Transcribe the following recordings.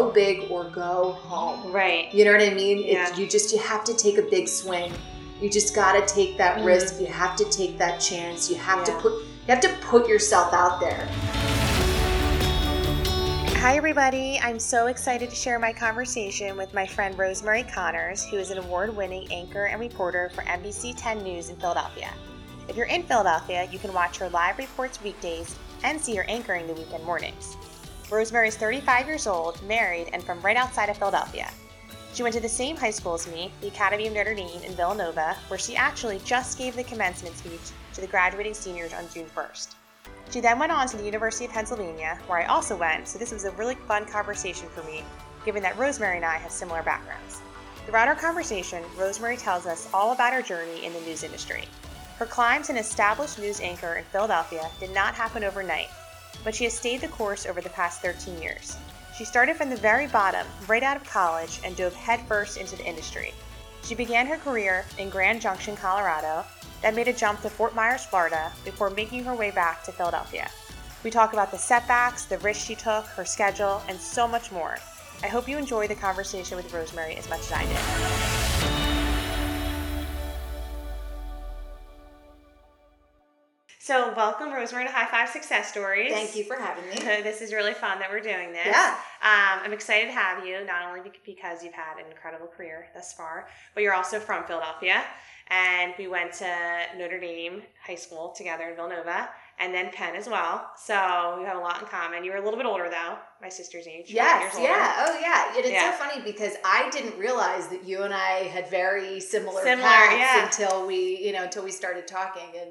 go big or go home. Right. You know what I mean? Yeah. It's, you just you have to take a big swing. You just got to take that Mhm. risk. You have to take that chance. You have to put you have to put yourself out there. Hi, everybody. I'm so excited to share my conversation with my friend Rosemary Connors, who is an award winning anchor and reporter for NBC 10 News in Philadelphia. If you're in Philadelphia, you can watch her live reports weekdays and see her anchoring the weekend mornings. Rosemary is 35 years old, married, and from right outside of Philadelphia. She went to the same high school as me, the Academy of Notre Dame in Villanova, where she actually just gave the commencement speech to the graduating seniors on June 1st. She then went on to the University of Pennsylvania, where I also went, so this was a really fun conversation for me, given that Rosemary and I have similar backgrounds. Throughout our conversation, Rosemary tells us all about her journey in the news industry. Her climb to an established news anchor in Philadelphia did not happen overnight, but she has stayed the course over the past 13 years. She started from the very bottom, right out of college, and dove headfirst into the industry. She began her career in Grand Junction, Colorado, then made a jump to Fort Myers, Florida, before making her way back to Philadelphia. We talk about the setbacks, the risks she took, her schedule, and so much more. I hope you enjoy the conversation with Rosemary as much as I did. So, welcome, Rosemary, to High Five Success Stories. Thank you for having me. this is really fun that we're doing this. Yeah. Um, I'm excited to have you, not only because you've had an incredible career thus far, but you're also from Philadelphia. And we went to Notre Dame High School together in Villanova, and then Penn as well. So we have a lot in common. You were a little bit older, though, my sister's age. Yes, years older. yeah. Oh, yeah. And it's Yeah. so funny because I didn't realize that you and I had very similar, Similar, paths yeah. until we, you know, until we started talking. And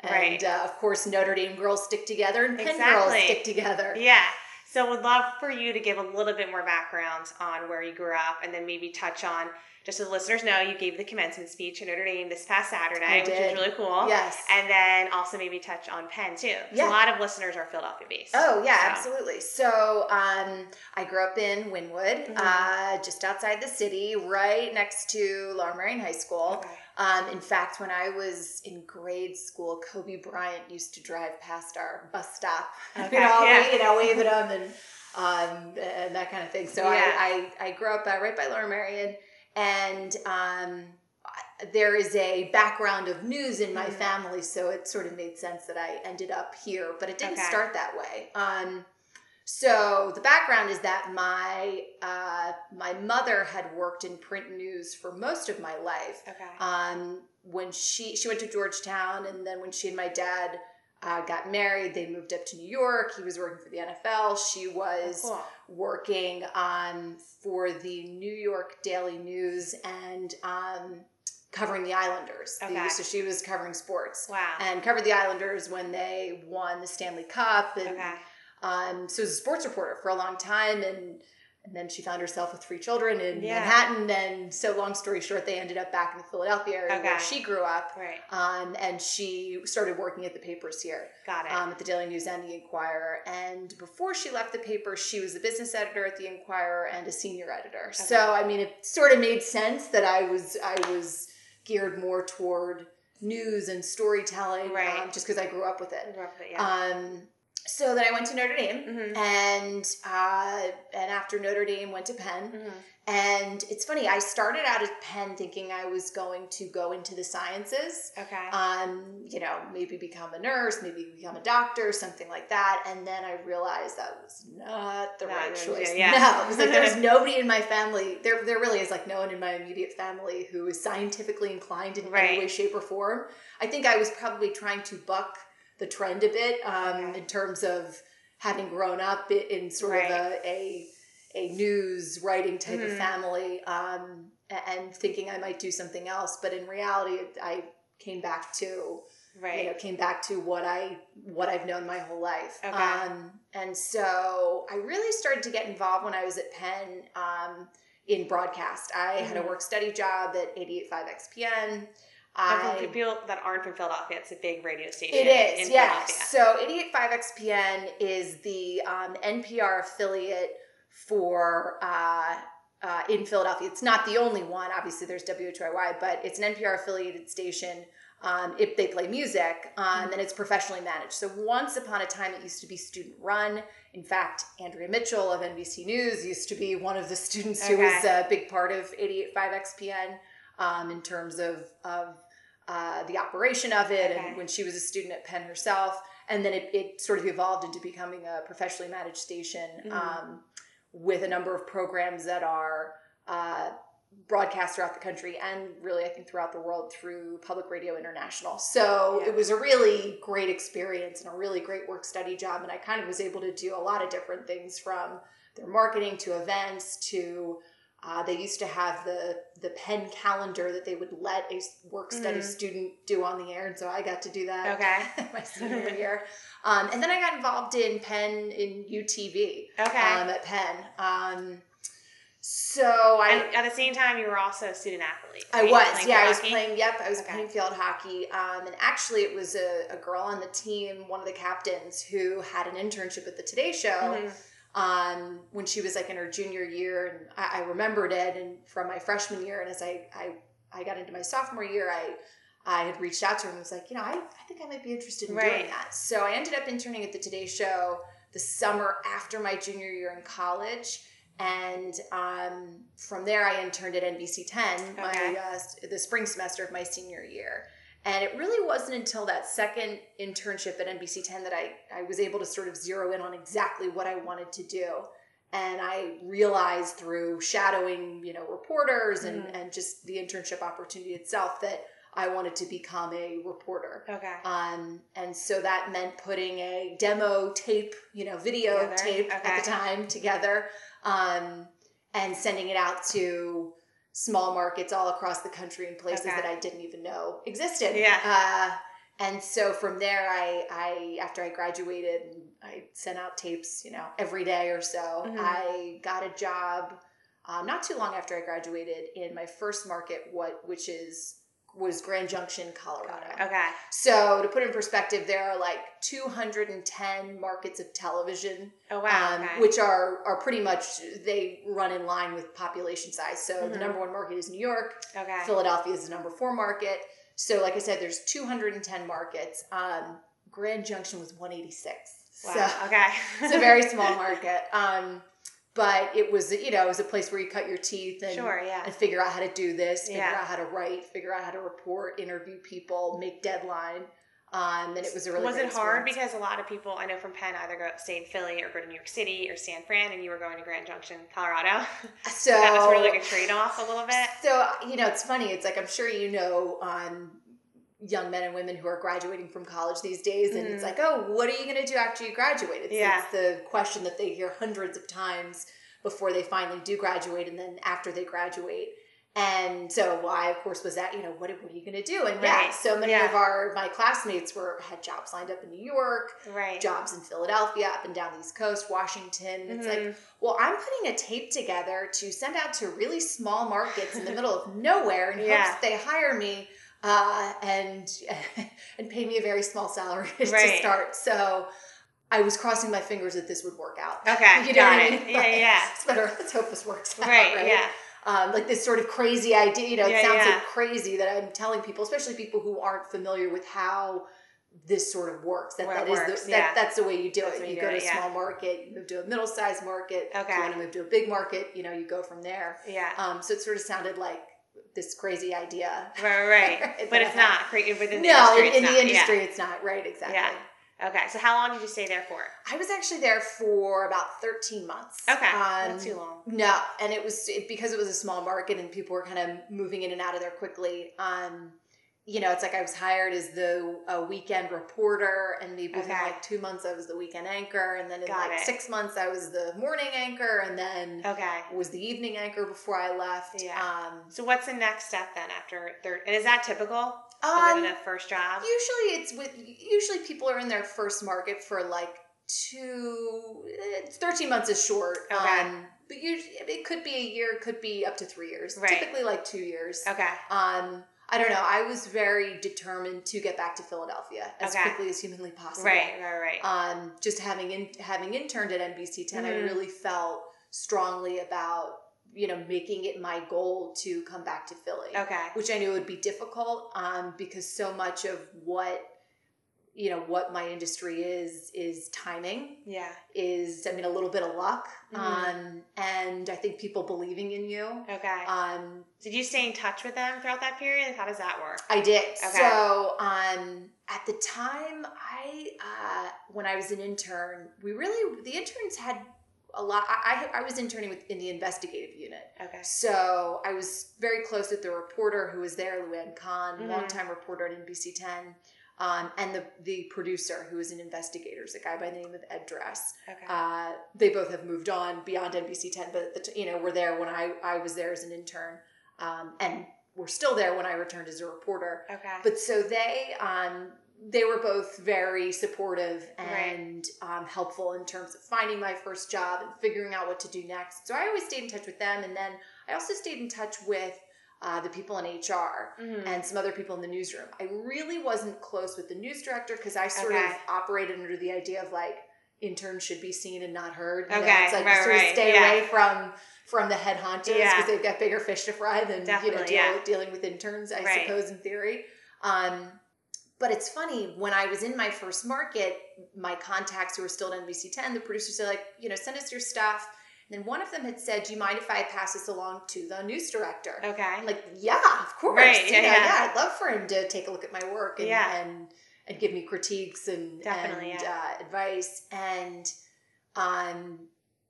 and Right. uh, of course, Notre Dame girls stick together and Penn Exactly. girls stick together. Yeah. So would love for you to give a little bit more background on where you grew up and then maybe touch on just so the listeners know you gave the commencement speech at Notre Dame this past Saturday, which is really cool. Yes. And then also maybe touch on Penn too. Yeah. A lot of listeners are Philadelphia based. Oh yeah, So- absolutely. So um, I grew up in Wynnewood, Mhm. uh, just outside the city, right next to Lower Merion High School. Okay. Um, in fact, when I was in grade school, Kobe Bryant used to drive past our bus stop. Okay, you know, yeah. you know, wave at him and um, and that kind of thing. So Yeah. I, I I grew up uh, right by Lower Merion, and um, there is a background of news in my Mhm. family, so it sort of made sense that I ended up here. But it didn't Okay. start that way. Um, so the background is that my uh, my mother had worked in print news for most of my life. Okay. Um, when she she went to Georgetown, and then when she and my dad uh, got married, they moved up to New York. He was working for the NFL. She was cool. working um, for the New York Daily News and um, covering the Islanders. The- Okay. so she was covering sports Wow. and covered the Islanders when they won the Stanley Cup. And okay. Um, so she was a sports reporter for a long time, and and then she found herself with three children in Yeah. Manhattan. And so, long story short, they ended up back in the Philadelphia area where she grew up. Right. Um, and she started working at the papers here, Got it. um, at the Daily News and the Inquirer. And before she left the paper, she was a business editor at the Inquirer and a senior editor. So, I mean, it sort of made sense that I was I was geared more toward news and storytelling, Right. um, just because I grew up with it. Roughly, yeah. Um, so then I went to Notre Dame, Mhm. and uh, and after Notre Dame, went to Penn. Mhm. And it's funny, I started out at Penn thinking I was going to go into the sciences. Okay. Um, you know, maybe become a nurse, maybe become a doctor, something like that. And then I realized that was not the Not right choice. yeah. No, it was like there's nobody in my family. There, there really is like no one in my immediate family who is scientifically inclined in Right. any way, shape, or form. I think I was probably trying to buck the trend a bit um, Okay. in terms of having grown up in sort Right. of a, a a news writing type of Mhm. family um, and thinking I might do something else. But in reality, I came back to right. you know came back to what I what I've known my whole life. Okay. Um, and so I really started to get involved when I was at Penn um, in broadcast. I had a Mhm. work study job at 88.5 XPN. I, for people that aren't from Philadelphia, it's a big radio station. it is, in yes. Philadelphia. So 88.5 XPN is the um, NPR affiliate for uh, uh, in Philadelphia. It's not the only one. Obviously, there's WHYY, but it's an NPR affiliated station. Um, if they play music, um, Mhm. and it's professionally managed. So once upon a time, it used to be student run. in fact, Andrea Mitchell of NBC News used to be one of the students who was a big part of 88.5 XPN um, in terms of, of uh, the operation of it Okay. and when she was a student at Penn herself. And then it, it sort of evolved into becoming a professionally managed station Mhm. um, with a number of programs that are uh, broadcast throughout the country and really, I think, throughout the world through Public Radio International. So Yeah. it was a really great experience and a really great work study job. And I kind of was able to do a lot of different things from their marketing to events to uh, they used to have the the Penn calendar that they would let a work study Mhm. student do on the air, and so I got to do that Okay. my senior year. Um, and then I got involved in Penn in UTV Okay. um, at Penn. Um, so I and at the same time, you were also a student athlete. I was, yeah, I was hockey? playing. Yep, I was Okay. playing field hockey. Um, and actually, it was a, a girl on the team, one of the captains, who had an internship at the Today Show Mhm. Um, when she was like in her junior year, and I, I remembered it, and from my freshman year, and as I, I I got into my sophomore year, I I had reached out to her and was like, you know, I, I think I might be interested in Right. doing that. So I ended up interning at the Today Show the summer after my junior year in college. And um, from there, I interned at NBC 10 my uh, the spring semester of my senior year. And it really wasn't until that second internship at NBC 10 that I, I was able to sort of zero in on exactly what I wanted to do. And I realized through shadowing, you know, reporters and, Mhm. and just the internship opportunity itself that I wanted to become a reporter. Okay. Um, and so that meant putting a demo tape, you know, video Together, tape okay. at the time together, um, and sending it out to small markets all across the country in places Okay. that I didn't even know existed. Yeah. Uh, and so from there, I, I after I graduated, and I sent out tapes, you know, every day or so. Mhm. I got a job um, not too long after I graduated in my first market, what which is was Grand Junction, Colorado. Okay. So to put it in perspective, there are like 210 markets of television, Oh wow. um, okay. which are are pretty much they run in line with population size. So the Mhm. number one market is New York. okay. Philadelphia is the number four market. So like I said, there's 210 markets. Um, Grand Junction was 186. Wow. So okay. it's a very small market. Um, but it was you know it was a place where you cut your teeth and sure. Yeah. and figure out how to do this, figure Yeah. out how to write, figure out how to report, interview people, make deadline. Um, and it was a really was it hard because a lot of people I know from Penn either go stay in Philly or go to New York City or San Fran, and you were going to Grand Junction, Colorado. so that was sort of like a trade off a little bit. So you know, it's funny. It's like I'm sure you know um, young men and women who are graduating from college these days, and it's Mhm. like, oh, what are you going to do after you graduate? It's, Yeah. it's the question that they hear hundreds of times before they finally do graduate, and then after they graduate. And so, well, I of course was at, you know, what, what are you going to do? And yeah, Right. so many Yeah. of our my classmates were had jobs lined up in New York, Right. jobs in Philadelphia, up and down the East Coast, Washington. It's like, Mhm. well, I'm putting a tape together to send out to really small markets in the middle of nowhere in Yeah. hopes that they hire me uh, and and pay me a very small salary to start. So I was crossing my fingers that this would work out. Okay. You know got what I mean? Yeah. Like, Yeah. It's better. Let's hope this works out. Right. Right. Yeah. Um, like this sort of crazy idea. You know, Yeah, it sounds yeah. so crazy that I'm telling people, especially people who aren't familiar with how this sort of works. That Well, that it is works, the, yeah. that's the way you do That's it. You you go to a small market, you move to a middle sized market. If Okay. you want to move to a big market, you know, you go from there. Yeah. Um, so it sort of sounded like this crazy idea. Right. Right. But it's not crazy. within the no, industry. in, in not. the industry, it's not right. Exactly. Yeah. Yeah. Okay. So how long did you stay there for? I was actually there for about 13 months. Okay. Um, Not too long. No, and it was it, because it was a small market and people were kind of moving in and out of there quickly. Um, you know, it's like I was hired as the a weekend reporter, and maybe within Okay. like two months I was the weekend anchor, and then in Got like it. six months I was the morning anchor, and then Okay. was the evening anchor before I left. Yeah. Um, So what's the next step then after third? And is that typical um, a first job? usually it's with usually people are in their first market for like two eh, 13 months is short Okay. um but usually it could be a year it could be up to three years Right. typically like two years Okay. um i don't know i was very determined to get back to philadelphia as Okay. quickly as humanly possible Right. Right. Right. um just having in having interned at nbc 10 i Mhm. really felt strongly about you know making it my goal to come back to philly okay. which I knew would be difficult um, because so much of what you know what my industry is is timing Yeah. is i mean a little bit of luck Mhm. um and i think people believing in you Okay. um Did you stay in touch with them throughout that period? How does that work? I did. Okay. So, um, at the time, I uh, when I was an intern, we really the interns had a lot. I I, I was interning with in the investigative unit, Okay. so I was very close with the reporter who was there, Lu Ann Cahn, Mhm. longtime reporter at NBC Ten. Um, and the the producer who is an investigator, is a guy by the name of Ed Dress. Okay. Uh, they both have moved on beyond NBC Ten, but the t- you know were there when I I was there as an intern, um, and were still there when I returned as a reporter. okay. But so they um, they were both very supportive Right. and um, helpful in terms of finding my first job and figuring out what to do next. So I always stayed in touch with them, and then I also stayed in touch with uh, the people in HR Mhm. and some other people in the newsroom. I really wasn't close with the news director because I sort Okay. of operated under the idea of like interns should be seen and not heard. You know, Okay, it's like right, you sort of stay yeah. away from from the head honchos because Yeah. they've got bigger fish to fry than you know deal, yeah. dealing with interns. I Right. suppose in theory. Um, but it's funny when I was in my first market, my contacts who were still at NBC 10, the producers said like, you know, send us your stuff. And then one of them had said, "Do you mind if I pass this along to the news director?" Okay. I'm like, yeah, of course. Right, You yeah, know, yeah. I'd love for him to take a look at my work and Yeah. and, and give me critiques and, Definitely, and yeah. uh, advice. And um,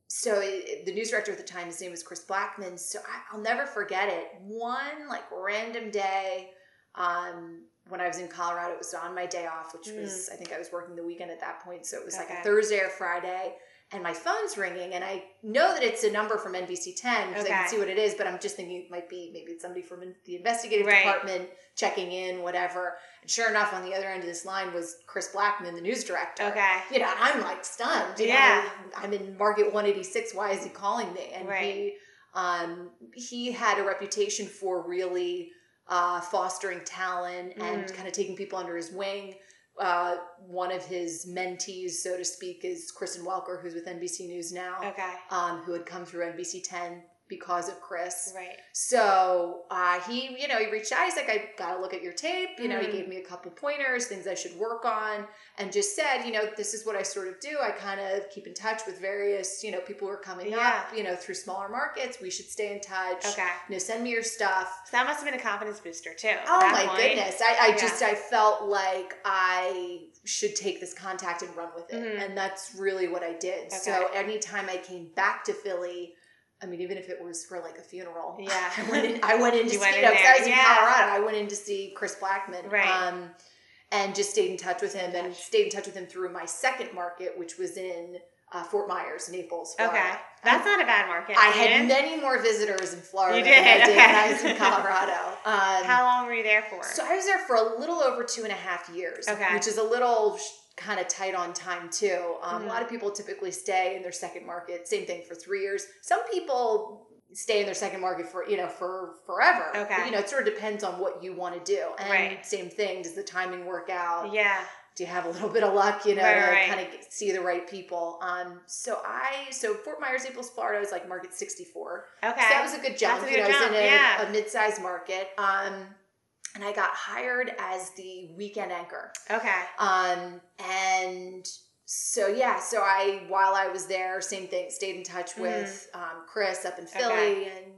so it, the news director at the time, his name was Chris Blackman. So I, I'll never forget it. One like random day, um, when I was in Colorado, it was on my day off, which was I think I was working the weekend at that point. So it was like Mm. A Thursday or Friday. And my phone's ringing, and I know that it's a number from NBC 10 because I can see what it is, but I'm just thinking it might be maybe it's somebody from the investigative Right. department checking in, whatever. And sure enough, on the other end of this line was Chris Blackman, the news director. Okay. You know, and I'm like stunned. You Yeah. know, I'm in Market 186. Why is he calling me? And Right. he, um, he had a reputation for really uh, fostering talent and Mm. kind of taking people under his wing. Uh, one of his mentees, so to speak, is Kristen Welker, who's with NBC News now, Okay. um, who had come through NBC 10 because of Chris. Right. So uh, he, you know, he reached out. He's like, I got to look at your tape. You know, Mhm. he gave me a couple pointers, things I should work on, and just said, you know, this is what I sort of do. I kind of keep in touch with various, you know, people who are coming Yeah. up, you know, through smaller markets. We should stay in touch. Okay. You know, send me your stuff. So that must have been a confidence booster too. Oh my point. goodness. I, I Yeah. just, I felt like I should take this contact and run with it. Mhm. And that's really what I did. So anytime I came back to Philly, I mean, even if it was for like a funeral, Yeah. I went in. I went in to see. went You in know, I was in. Colorado. I went in to see Chris Blackman, Right. Um, and just stayed in touch with him, and stayed in touch with him through my second market, which was in uh, Fort Myers, Naples, Florida. Okay. That's not a bad market. I had in. many more visitors in Florida You than I did, did when I was in Colorado. Um, How long were you there for? so I was there for a little over two and a half years, Okay. which is a little kind of tight on time too. Um, Mhm. A lot of people typically stay in their second market. Same thing for three years. Some people stay in their second market for you know for forever. Okay. You know, it sort of depends on what you want to do. And Right. same thing. Does the timing work out? yeah. Do you have a little bit of luck? You know, Right, to right. kind of see the right people. Um. So I so Fort Myers, Naples, Florida is like market sixty four. Okay. So that was a good jump. A you know, good I was in a, yeah. a mid-sized market. Um, and I got hired as the weekend anchor. okay. Um, and so yeah, so I while I was there, same thing, stayed in touch with um, Chris up in Philly Mm-hmm. Okay. and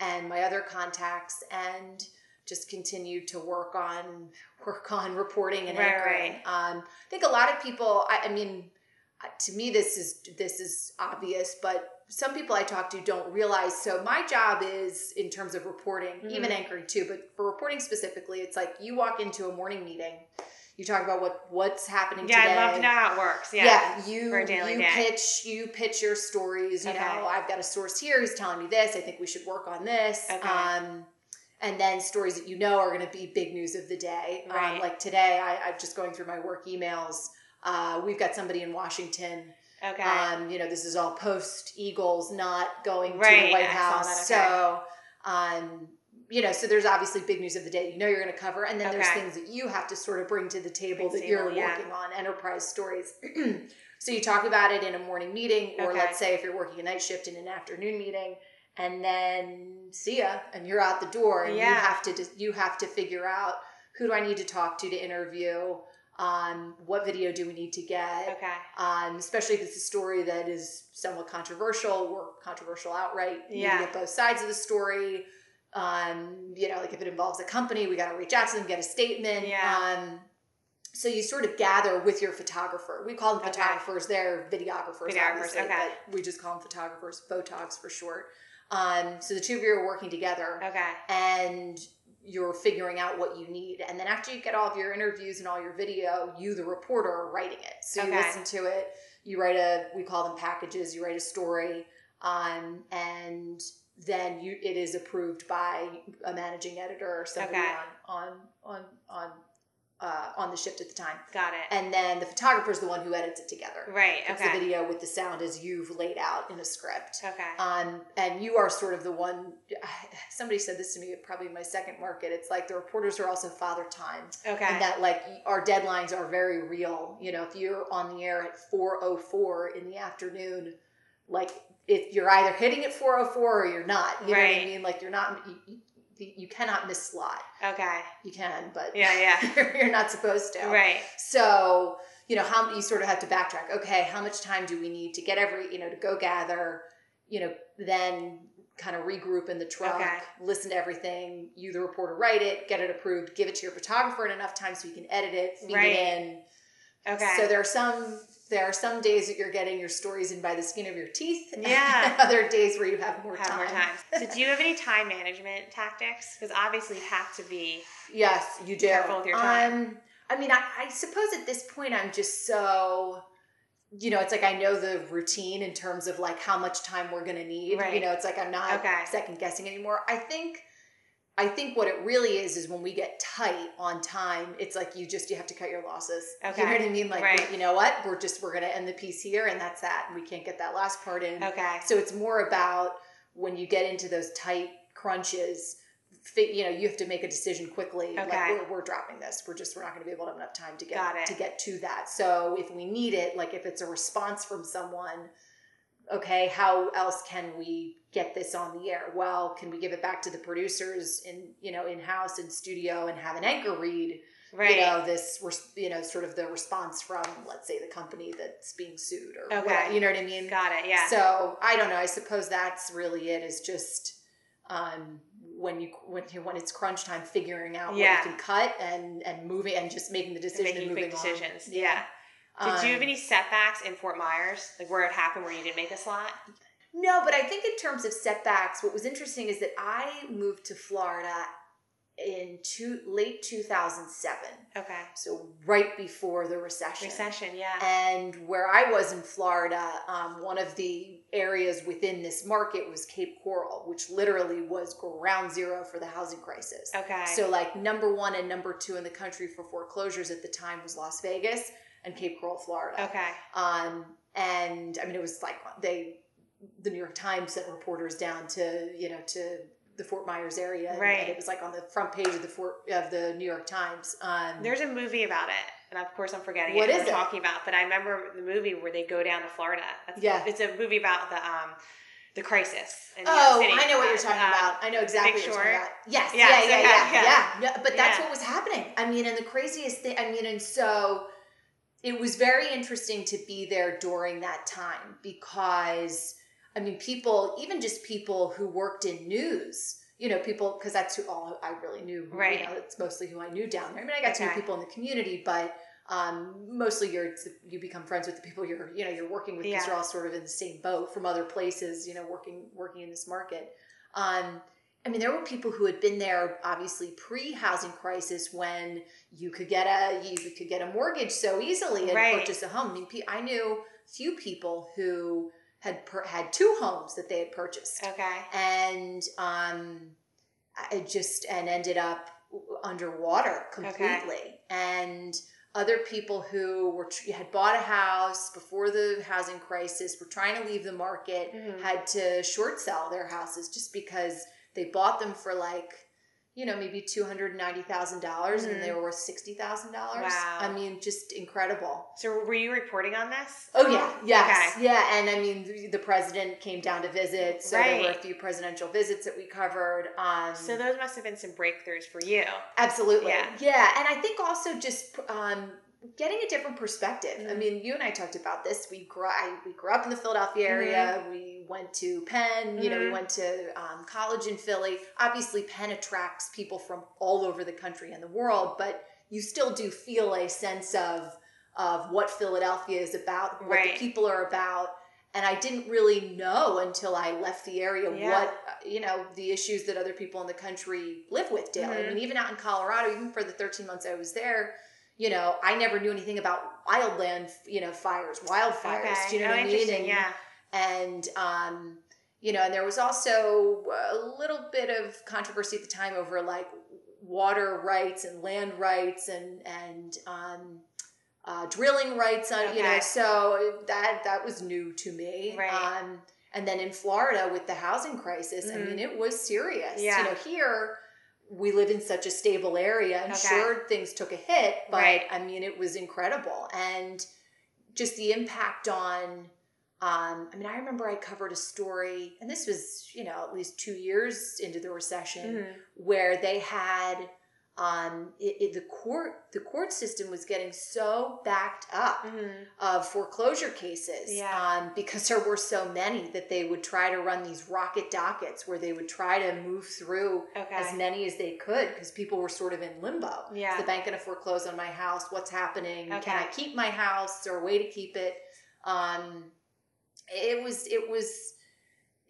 and my other contacts, and just continued to work on work on reporting and Right, anchoring. Um, I think a lot of people. I, I mean, uh, to me, this is this is obvious, but some people I talk to don't realize. So my job is in terms of reporting, even Mhm. anchoring too, but for reporting specifically, it's like you walk into a morning meeting, you talk about what what's happening today. Yeah, today. I'd love to know how it works. Yeah. Yeah, you for daily you day. pitch you pitch your stories. You Okay. know, I've got a source here who's telling me this. I think we should work on this. Okay. Um, and then stories that you know are going to be big news of the day. Um, Right. like today, I, I'm just going through my work emails. Uh, we've got somebody in Washington. Okay. Um, you know, this is all post Eagles not going to the White I House. okay. So, um, you know, so there's obviously big news of the day. You know, you're going to cover, and then there's things that you have to sort of bring to the table Bring that you're yeah. working on, enterprise stories. so you talk about it in a morning meeting, or Okay. let's say if you're working a night shift in an afternoon meeting, and then see ya, and you're out the door, and you have to you have to figure out who do I need to talk to to interview. Um, what video do we need to get? Okay. Um, especially if it's a story that is somewhat controversial or controversial outright. You Yeah. get both sides of the story. Um, you know, like if it involves a company, we got to reach out to them, get a statement. Yeah. Um, so you sort of gather with your photographer. We call them Okay. photographers; they're videographers, Videographers, okay. but we just call them photographers, photogs for short. Um, so the two of you are working together, Okay. and you're figuring out what you need. And then after you get all of your interviews and all your video, you, the reporter, are writing it. So you listen to it. You write a, we call them packages. You write a story, um, and then you it is approved by a managing editor or somebody Okay. on on on on uh, on the shift at the time. Got it. And then the photographer is the one who edits it together. Right. It's Okay. the video with the sound as you've laid out in a script. Okay. Um, and you are sort of the one. Somebody said this to me, probably my second market. It's like the reporters are also father time, Okay. and that like our deadlines are very real. You know, if you're on the air at four oh four in the afternoon, like if you're either hitting at four oh four or you're not. You know what Right. I mean? Like you're not. You, you, cannot miss slot. okay. You can, but Yeah. Yeah. you're, you're not supposed to. Right. So, you know, how you sort of have to backtrack. Okay, how much time do we need to get every, you know, to go gather, you know, then kind of regroup in the truck, Okay. listen to everything, you the reporter write it, get it approved, give it to your photographer in enough time so you can edit it, feed Right. it in. Okay. So there are some there are some days that you're getting your stories in by the skin of your teeth. Yeah. and other days where you have more have time. more time. So, do you have any time management tactics? Because obviously, you have to be. Yes, you do. Careful with your time. Um, I mean, I, I suppose at this point I'm just so, you know, it's like I know the routine in terms of like how much time we're gonna need. You know, it's like I'm not Okay. second guessing anymore. I think, I think what it really is is when we get tight on time, it's like you just you have to cut your losses. Okay. You know what I mean? Like, Right. you know what? We're just we're gonna end the piece here, and that's that. We can't get that last part in. Okay. So it's more about when you get into those tight crunches, you know, you have to make a decision quickly. Like Okay. we're, we're dropping this. We're just we're not going to be able to have enough time to get to get to that. So if we need it, like if it's a response from someone, okay, how else can we get this on the air? Well, can we give it back to the producers in you know in house in studio and have an anchor read? Right. You know this, you know, sort of the response from, let's say, the company that's being sued, or Okay. whatever, you know what I mean? Got it. Yeah. So I don't know. I suppose that's really it. Is just um, when you when you when it's crunch time, figuring out Yeah. what you can cut and and moving and just making the And decision making and moving big on. decisions. Yeah. Did you have Um, any setbacks in Fort Myers, like where it happened, where you didn't make a slot? No, but I think in terms of setbacks, what was interesting is that I moved to Florida in two, late 2007. Okay. So right before the recession. Recession. Yeah. And where I was in Florida, um, one of the areas within this market was Cape Coral, which literally was ground zero for the housing crisis. Okay. So, like, number one and number two in the country for foreclosures at the time was Las Vegas and Cape Coral, Florida. Okay. Um, and I mean, it was like they, the New York Times sent reporters down to, you know, to the Fort Myers area. and- Right. And it was like on the front page of the Fort, of the New York Times. Um, There's a movie about it, and of course I'm forgetting What it. is we're it? talking about, but I remember the movie where they go down to Florida. That's, Yeah. It's a movie about the um the crisis. Oh. I know what you're talking Uh, about. I know exactly what you're talking about. Yes, Yes, yeah, yeah, yeah, yeah. yeah, No, But that's what was happening. I mean, and the craziest thing. I mean, and so it was very interesting to be there during that time because I mean, people, even just people who worked in news. You know, people because that's who all I really knew. Right. You know, it's mostly who I knew down there. I mean, I got to know people in the community, but um, mostly you're you become friends with the people you're you know you're working with because Yeah. you're all sort of in the same boat from other places. You know, working working in this market. Um, I mean, there were people who had been there obviously pre-housing crisis when you could get a you could get a mortgage so easily and Right. purchase a home. I mean, I knew few people who had per- had two homes that they had purchased Okay. and um, I just and ended up underwater completely. And other people who were had bought a house before the housing crisis were trying to leave the market Mhm. had to short sell their houses just because they bought them for like you know maybe two hundred ninety thousand dollars Mhm. and they were worth sixty thousand dollars. Wow. I mean, just incredible. So were you reporting on this? Oh yeah, yes, Okay. yeah, and I mean the, president came down to visit, so there were a few presidential visits that we covered. Um, So those must have been some breakthroughs for you. absolutely, Yeah. yeah. and I think also just um, getting a different perspective. I Mhm. mean, you and I talked about this. We grew I, we grew up in the Philadelphia area. We went to Penn. You know, we Mhm. went to um, college in Philly. Obviously, Penn attracts people from all over the country and the world, but you still do feel a sense of of what Philadelphia is about, what Right. the people are about. And I didn't really know until I left the area Yeah. what uh, you know the issues that other people in the country live with daily. I Mhm. mean, even out in Colorado, even for the 13 months I was there, you know, I never knew anything about wildland, you know, fires, wildfires. Okay. Do you know oh, what I mean? And, yeah. and um, you know, and there was also a little bit of controversy at the time over like water rights and land rights and and um, uh, drilling rights on you know. So that that was new to me. Right. Um, and then in Florida with the housing crisis, I Mhm. mean, it was serious. Yeah. You know, here we live in such a stable area, and Okay. sure things took a hit, but Right. I mean, it was incredible, and just the impact on. Um, I mean, I remember I covered a story, and this was, you know, at least two years into the recession, Mhm. where they had um, it, it, the court the court system was getting so backed up Mhm. of foreclosure cases Yeah. um, because there were so many that they would try to run these rocket dockets where they would try to move through Okay. as many as they could because people were sort of in limbo. Yeah. Is the bank going to foreclose on my house? What's happening? Okay. Can I keep my house? Is there a way to keep it? Um, it was it was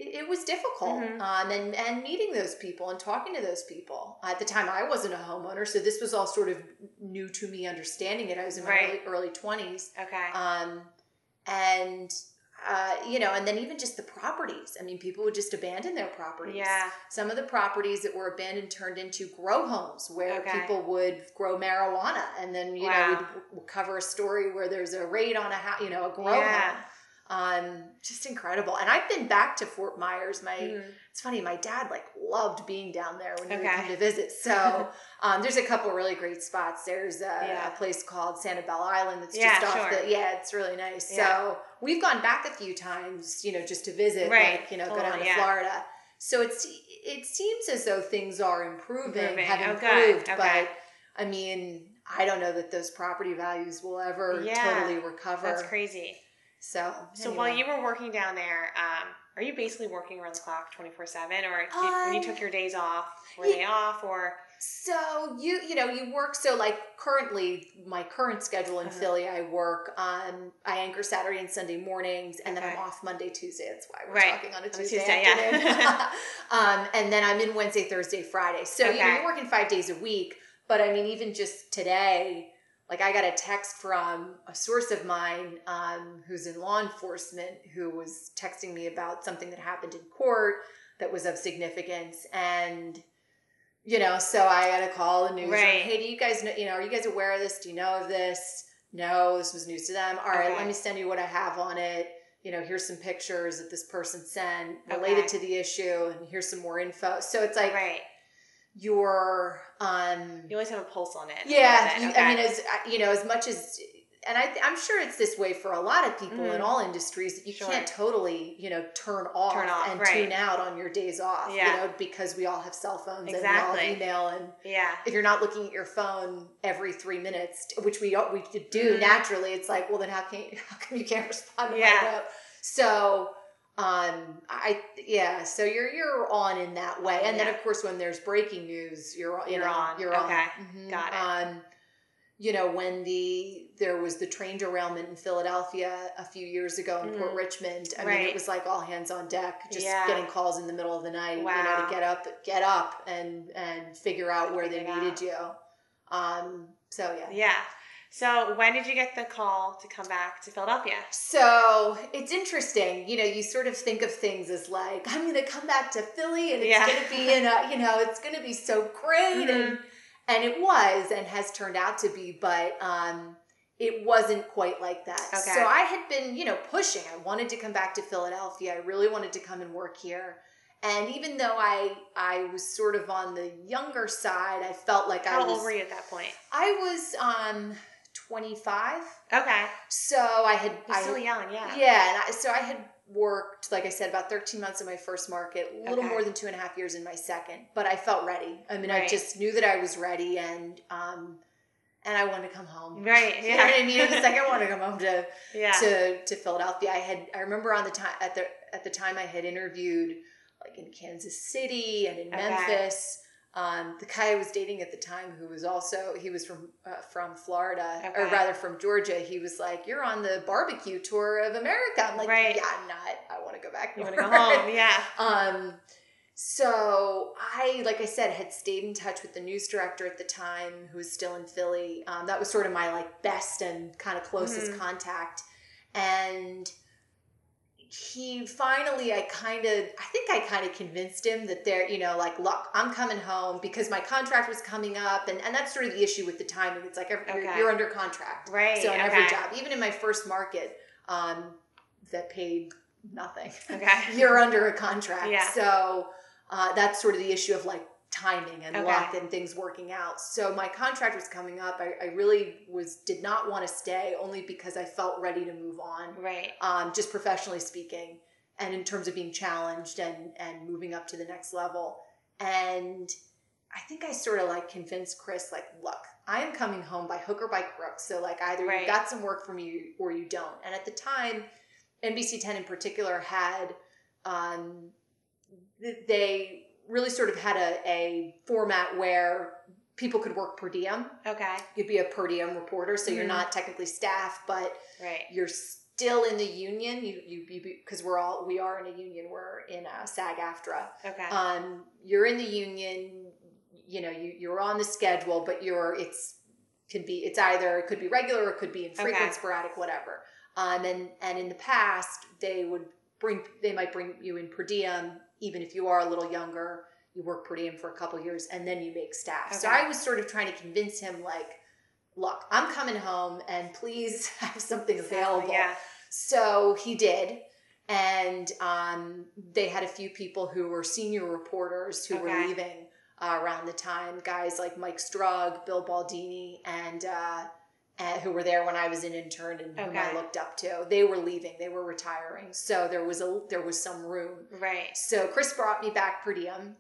it was difficult Mhm. um, and and meeting those people and talking to those people at the time i wasn't a homeowner so this was all sort of new to me understanding it i was in my Right. early, early 20s Okay. um, and uh, you know and then even just the properties i mean people would just abandon their properties yeah. some of the properties that were abandoned turned into grow homes where Okay. people would grow marijuana and then you know Wow. we'd, we'd cover a story where there's a raid on a house you know a grow Yeah. home um just incredible and i've been back to fort myers my Mhm. it's funny my dad like loved being down there when he would Okay. come to visit so um, there's a couple really great spots there's a, Yeah. a place called sanibel island that's Yeah, just off sure. the yeah it's really nice Yeah. so we've gone back a few times you know just to visit Right. like you know go down to florida so it's it seems as though things are improving, Improving. have Oh, improved Okay. but i mean i don't know that those property values will ever totally recover That's crazy. So So while you were working down there, um, are you basically working around the clock twenty four seven, or did, when you Um, took your days off, were yeah. they off, or So you you know you work so like currently my current schedule in Uh-huh. Philly I work on I anchor Saturday and Sunday mornings and then I'm off Monday Tuesday that's why we're Right. talking on a On a Tuesday, Tuesday, yeah. um, and then I'm in Wednesday Thursday Friday so you know you're working five days a week but I mean even just today like I got a text from a source of mine um, who's in law enforcement who was texting me about something that happened in court that was of significance and you know so i got to call the news Right. hey do you guys know you know are you guys aware of this do you know of this no this was news to them all right Okay. let me send you what i have on it you know here's some pictures that this person sent related Okay. to the issue and here's some more info so it's like right? Your um You always have a pulse on it. yeah, you, bit. I mean, as you know, as much as, and I, I'm sure it's this way for a lot of people in Mhm. all industries you Sure. can't totally, you know, turn off, Turn off, and right. tune out on your days off. Yeah. You know, because we all have cell phones and we all have email, and yeah, if you're not looking at your phone every three minutes, which we we do Mhm. naturally, it's like, well, then how can how come you can't respond to Yeah. my? So. Um, I yeah, so you're you're on in that way, and then of course when there's breaking news, you're you You're know on. you're on. Okay. Mhm. Got it. Um, you know when the there was the train derailment in Philadelphia a few years ago in Port Mhm. Richmond. I mean, it was like all hands on deck, just Yeah. getting calls in the middle of the night, you know, Wow. to get up, get up, and and figure out where they needed you. Um, so yeah. yeah. So when did you get the call to come back to Philadelphia? So it's interesting, you know, you sort of think of things as like, I'm going to come back to Philly and it's Yeah. going to be in a, you know, it's going to be so great. And, Mm-hmm. and it was and has turned out to be, but um, it wasn't quite like that. Okay. So I had been, you know, pushing. I wanted to come back to Philadelphia. I really wanted to come and work here. And even though I I was sort of on the younger side, I felt like How I was old were you at that point? I was um 25. Okay, So I had you're I still young. Yeah. yeah, and I, so I had worked, like I said, about 13 months in my first market, a little Okay. more than two and a half years in my second, but I felt ready. I mean, I just knew that I was ready, and um, and I wanted to come home. Right. You know Yeah. what I mean? It's like I wanted to come home to yeah. to to Philadelphia. I had I remember on the time at the at the time I had interviewed like in Kansas City and in Okay. Memphis. Um, the guy I was dating at the time, who was also he was from uh, from Florida or rather from Georgia. He was like, "You're on the barbecue tour of America." I'm like, Right. "Yeah, I'm not. I want to go back you want to go home? Yeah. Um, so I, like I said, had stayed in touch with the news director at the time, who was still in Philly. Um, that was sort of my like best and kind of closest Mhm. contact, and he finally, I kind of, I think I kind of convinced him that there, you know, like, look, I'm coming home because my contract was coming up, and and that's sort of the issue with the timing. It's like every, you're, you're under contract, Right. so in okay. every job, even in my first market, um, that paid nothing Okay. you're under a contract. Yeah. So uh, that's sort of the issue of like timing and Okay. luck and things working out. So my contract was coming up. I, I really was did not want to stay only because I felt ready to move on, Right. um, just professionally speaking, and in terms of being challenged and and moving up to the next level. And I think I sort of like convinced Chris, like, look, I am coming home by hook or by crook. So like either Right. you got some work for me or you don't. And at the time, NBC 10 in particular had um, they really sort of had a, a format where people could work per diem. Okay. You'd be a per diem reporter, so you're Mhm. not technically staff, but Right. you're still in the union. You you because we're all we are in a union. We're in a SAG-AFTRA. Okay. Um, you're in the union. You know, you you're on the schedule, but you're it's could be it's either it could be regular or it could be infrequent, Okay. sporadic, whatever. Um, and and in the past, they would bring they might bring you in per diem, even if you are a little younger. You work per diem for a couple years, and then you make staff. So I was sort of trying to convince him, like, look, I'm coming home, and please have something available. Yeah. So he did. And um, they had a few people who were senior reporters who were leaving uh, around the time. Guys like Mike Strug, Bill Baldini, and uh, uh, who were there when I was an intern and whom I looked up to. They were leaving. They were retiring. So there was a there was some room. Right. So Chris brought me back per diem,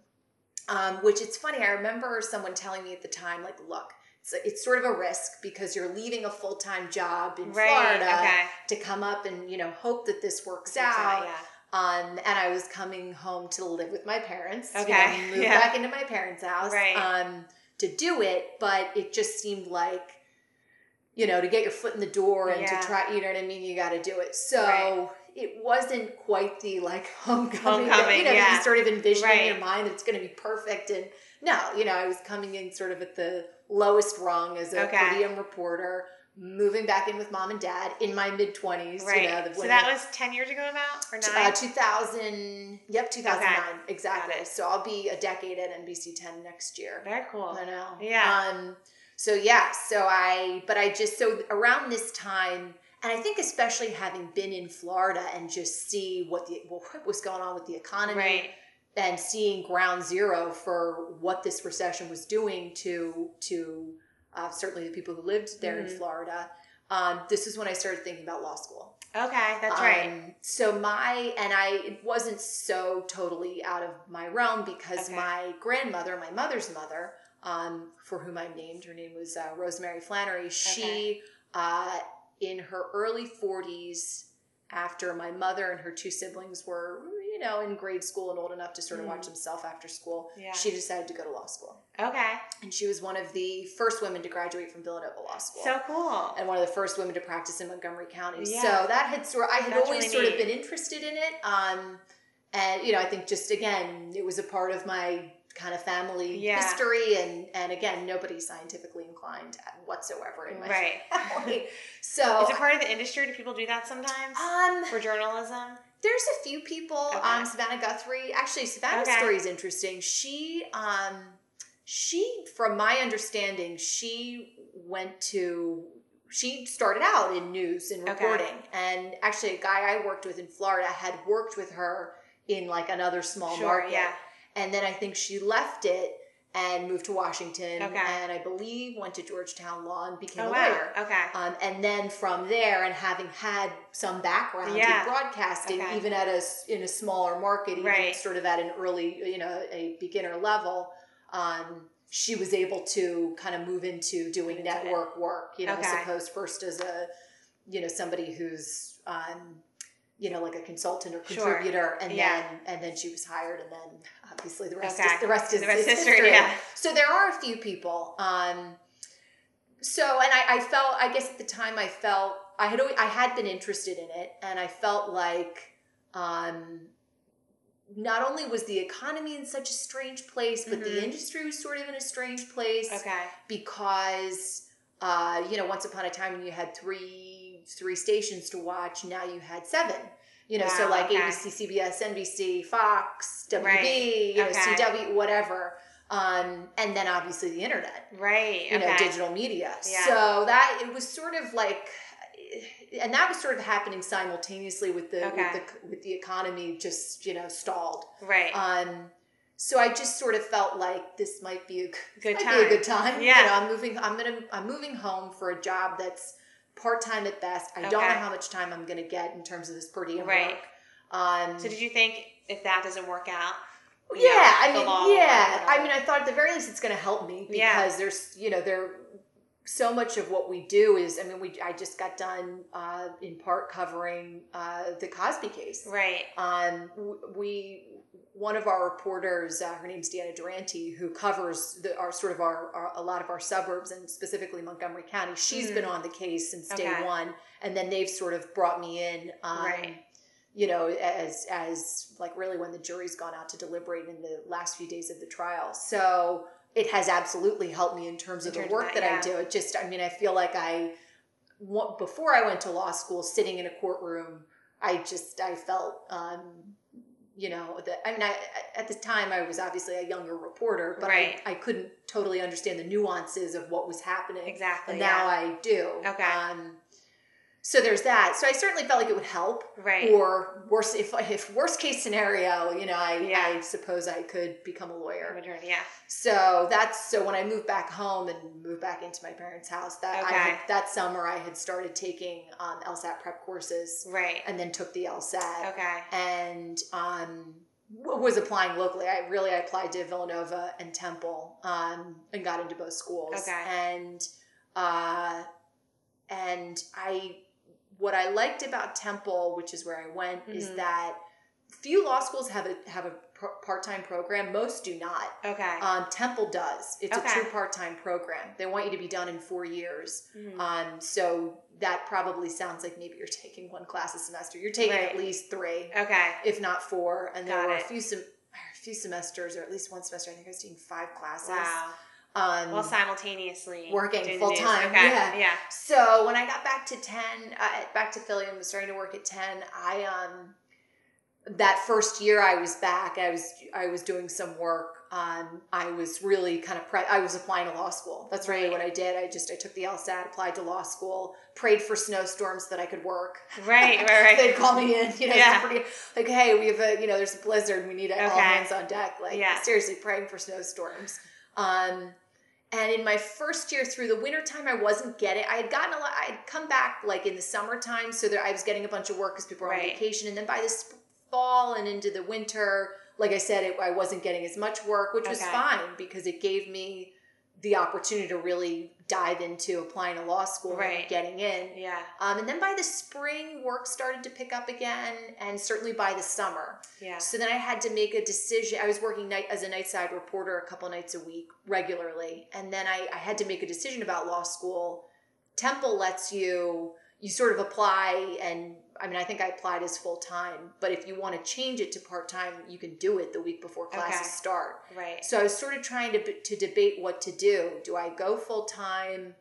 um, which it's funny. I remember someone telling me at the time, like, look, it's, it's sort of a risk because you're leaving a full time job in Right. Florida Okay. to come up and you know hope that this works out. Yeah. Um, and I was coming home to live with my parents. you Okay, know, move yeah. back into my parents' house. Right. Um, to do it, but it just seemed like, you know, to get your foot in the door and Yeah. to try, you know what I mean? You got to do it. So Right. it wasn't quite the like homecoming, that, you know, yeah. you sort of envision in your mind that it's going to be perfect. And no, you know, I was coming in sort of at the lowest rung as a Okay. per diem reporter, moving back in with mom and dad in my mid 20s. Right. You know, so that I- was 10 years ago about? Or T- nine? Uh, 2000, yep, 2009, exactly. So I'll be a decade at NBC 10 next year. Very cool. I know. Yeah. Um, so yeah, so I, but I just, so around this time, and I think especially having been in Florida and just see what the, what was going on with the economy Right. and seeing ground zero for what this recession was doing to, to uh, certainly the people who lived there in Mhm. Florida. Um, this is when I started thinking about law school. Okay. That's right. Um, so my and I it wasn't so totally out of my realm because Okay. my grandmother, my mother's mother, um, for whom I'm named, her name was uh, Rosemary Flannery. She, uh, in her early 40s, after my mother and her two siblings were, you know, in grade school and old enough to sort of watch Mhm. themselves after school, Yeah. she decided to go to law school. Okay. And she was one of the first women to graduate from Villanova Law School So cool. and one of the first women to practice in Montgomery County. Yeah. So that had sort I had That's always really sort of been interested in it. Um, and you know, I think just again, it was a part of my kind of family Yeah. history, and and again, nobody's scientifically inclined whatsoever in my Right. family. So Is it part of the industry? Do people do that sometimes? um, For journalism? there's a few people. Okay. Um, Savannah Guthrie. Actually, Savannah's Okay. story is interesting. She, um, she, from my understanding, she went to. She started out in news and Okay. reporting, and actually, a guy I worked with in Florida had worked with her in like another small Sure, market. yeah. And then I think she left it and moved to Washington, Okay. and I believe went to Georgetown Law and became Oh, a wow. lawyer. Okay. Um, and then from there, and having had some background Yeah. in broadcasting, Okay. even at a in a smaller market, even Right. sort of at an early, you know, a beginner level, um, she was able to kind of move into doing Move into it. network work. You know, Okay. I suppose first as a, you know, somebody who's, um, you know, like a consultant or Sure. contributor, and Yeah. then and then she was hired, and then obviously the rest Okay. is the rest is, The rest is is history, history. yeah. So there are a few people. Um, so and I, I felt, I guess at the time, I felt I had always, I had been interested in it, and I felt like. Um, not only was the economy in such a strange place, but Mhm. the industry was sort of in a strange place Okay. because uh, you know once upon a time when you had three three stations to watch, now you had seven. You know, so like okay. ABC, CBS, NBC, Fox, WB, Right, you know, okay. CW, whatever. Um, and then obviously the internet Right. you know digital media Yeah. so that it was sort of like and that was sort of happening simultaneously with the Okay. with the with the economy just you know stalled Right. um so i just sort of felt like this might be a Good might time. be a good time Yeah. you know i'm moving i'm gonna i'm moving home for a job that's part-time at best i don't know how much time i'm gonna get in terms of this per diem Right. work um So did you think if that doesn't work out? yeah, know, I mean, yeah. I mean, I thought at the very least it's going to help me because Yeah. there's, you know, there so much of what we do is. I mean, we I just got done uh, in part covering uh, the Cosby case. Right. Um, we one of our reporters, uh, her name's Deanna Durante, who covers the, our sort of our, our a lot of our suburbs and specifically Montgomery County. She's Mhm. been on the case since day one, and then they've sort of brought me in. Um, Right. You know, as as like really when the jury's gone out to deliberate in the last few days of the trial. So it has absolutely helped me in terms In of the of work that, that, I do. It just, I mean, I feel like I, before I went to law school, sitting in a courtroom, I just, I felt, um, you know, that, I mean, I, at the time I was obviously a younger reporter, but Right. I, I couldn't totally understand the nuances of what was happening. Exactly. And now yeah. I do. Okay. Um, so there's that. So I certainly felt like it would help. Right. Or worse, if if worst case scenario, you know, I, Yeah. I suppose I could become a lawyer. Yeah. So that's so when I moved back home and moved back into my parents' house, that I had, that summer I had started taking um, LSAT prep courses Right. and then took the LSAT Okay. and um, was applying locally. I really I applied to Villanova and Temple um, and got into both schools. Okay. And uh, and I what I liked about Temple, which is where I went, is Mhm. that few law schools have a have a part-time program. Most do not. Okay. Um, Temple does. It's Okay. a true part-time program. They want you to be done in four years. Mhm. Um, so that probably sounds like maybe you're taking one class a semester. You're taking Right. at least three, okay. if not four. And there Got were it. a few sem- a few semesters, or at least one semester. I think I was taking five classes. Wow. Um, Well, simultaneously working full time. Okay. yeah. Yeah. So when I got back to ten, uh, back to Philly, and was starting to work at ten, I um, that first year I was back, I was I was doing some work. Um, I was really kind of pre- I was applying to law school. That's really Right. what I did. I just I took the LSAT, applied to law school, prayed for snowstorms that I could work. Right. Right. Right. They'd call me in, you know, Yeah. pretty, like, hey, we have a, you know, there's a blizzard, we need all hands on deck. Like, Yeah. seriously, praying for snowstorms. Um, and in my first year through the wintertime, I wasn't getting, I had gotten a lot, I had come back like in the summertime, so that I was getting a bunch of work because people were on Right. vacation. And then by the sp- fall and into the winter, like I said, it, I wasn't getting as much work, which was fine because it gave me the opportunity to really dive into applying to law school Right. and getting in. Yeah. Um, and then by the spring, work started to pick up again, and certainly by the summer. Yeah. So then I had to make a decision. I was working night as a nightside reporter a couple nights a week regularly, and then I, I had to make a decision about law school. Temple lets you you sort of apply, and I mean I think I applied as full time, but if you want to change it to part time, you can do it the week before classes Okay. start. Right. So I was sort of trying to to debate what to do. Do I go full time?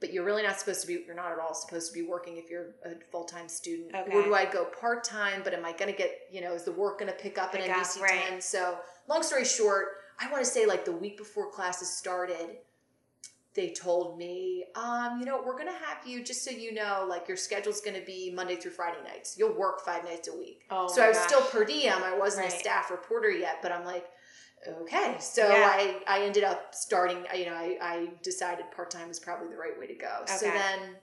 But you're really not supposed to be. You're not at all supposed to be working if you're a full time student. Okay. Or do I go part time? But am I going to get? You know, is the work going to pick up in NBC right. ten? So long story short, I want to say like the week before classes started, they told me, um, you know, we're going to have you just so you know, like your schedule's going to be Monday through Friday nights. You'll work five nights a week. Oh. So I was gosh. still per diem. I wasn't Right. a staff reporter yet, but I'm like, okay. So Yeah. I, I ended up starting, you know, I, I decided part time was probably the right way to go. So then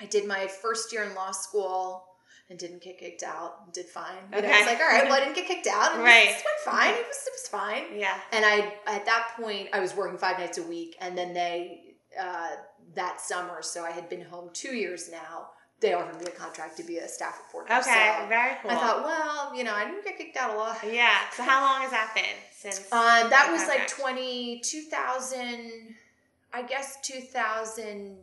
I did my first year in law school. And didn't get kicked out. Did fine. You Okay. know, it's like, all right, well, I didn't get kicked out. And Right. It went fine. It was, it was fine. Yeah. And I, at that point, I was working five nights a week, and then they, uh, that summer, so I had been home two years now. They offered me a contract to be a staff reporter. Okay. So very cool. I thought, well, you know, I didn't get kicked out a lot. Yeah. So how long has that been since? Um, that was like contract? 20, 2000, I guess 2000,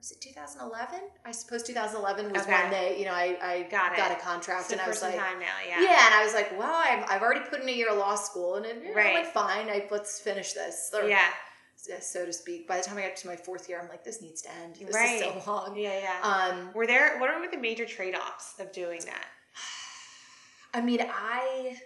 was it 2011? I suppose 2011 was Okay. when they, you know, I, I Got it. a contract So and I was like, time now. yeah. Yeah. and I was like, well, I've, I've already put in a year of law school and it, you know, Right. went fine. I, let's finish this, or, Yeah. so to speak. By the time I got to my fourth year, I'm like, this needs to end. This Right. is so long. Yeah. Yeah. Um, were there? What were the major trade offs of doing that? I mean, I,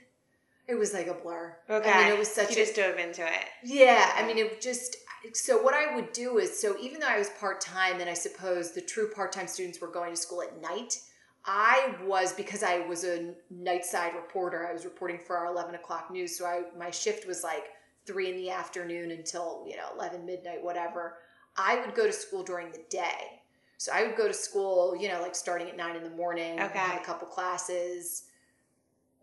it was like a blur. Okay. I mean, it was such you a, just dove into it. Yeah, I mean, it just so what I would do is so even though I was part time, then I suppose the true part time students were going to school at night. I was because I was a night side reporter. I was reporting for our eleven o'clock news, so I my shift was like three in the afternoon until you know eleven midnight, whatever. I would go to school during the day, so I would go to school, you know, like starting at nine in the morning, Okay. have a couple classes,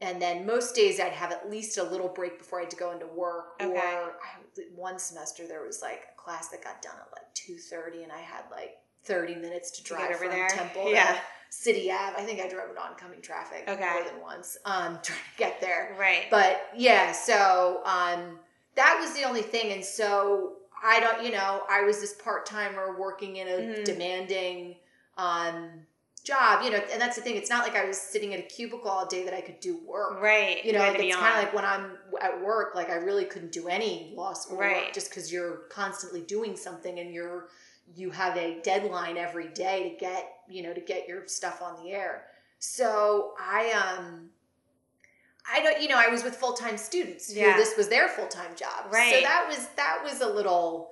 and then most days I'd have at least a little break before I had to go into work. Okay. Or I, one semester there was like a class that got done at like two thirty, and I had like thirty minutes to drive over from there? Temple Yeah. to City Ave. I think I drove in oncoming traffic Okay. more than once, um, trying to get there. Right. But yeah, so um, that was the only thing, and so I don't, you know, I was this part timer working in a Mhm. demanding um, job, you know, and that's the thing. It's not like I was sitting at a cubicle all day that I could do work. right. You know, like it's kind of like when I'm at work, like I really couldn't do any law school Right. work just because you're constantly doing something and you're you have a deadline every day to get you know to get your stuff on the air. So I um I don't you know I was with full time students Yeah. who this was their full time job. Right. So that was that was a little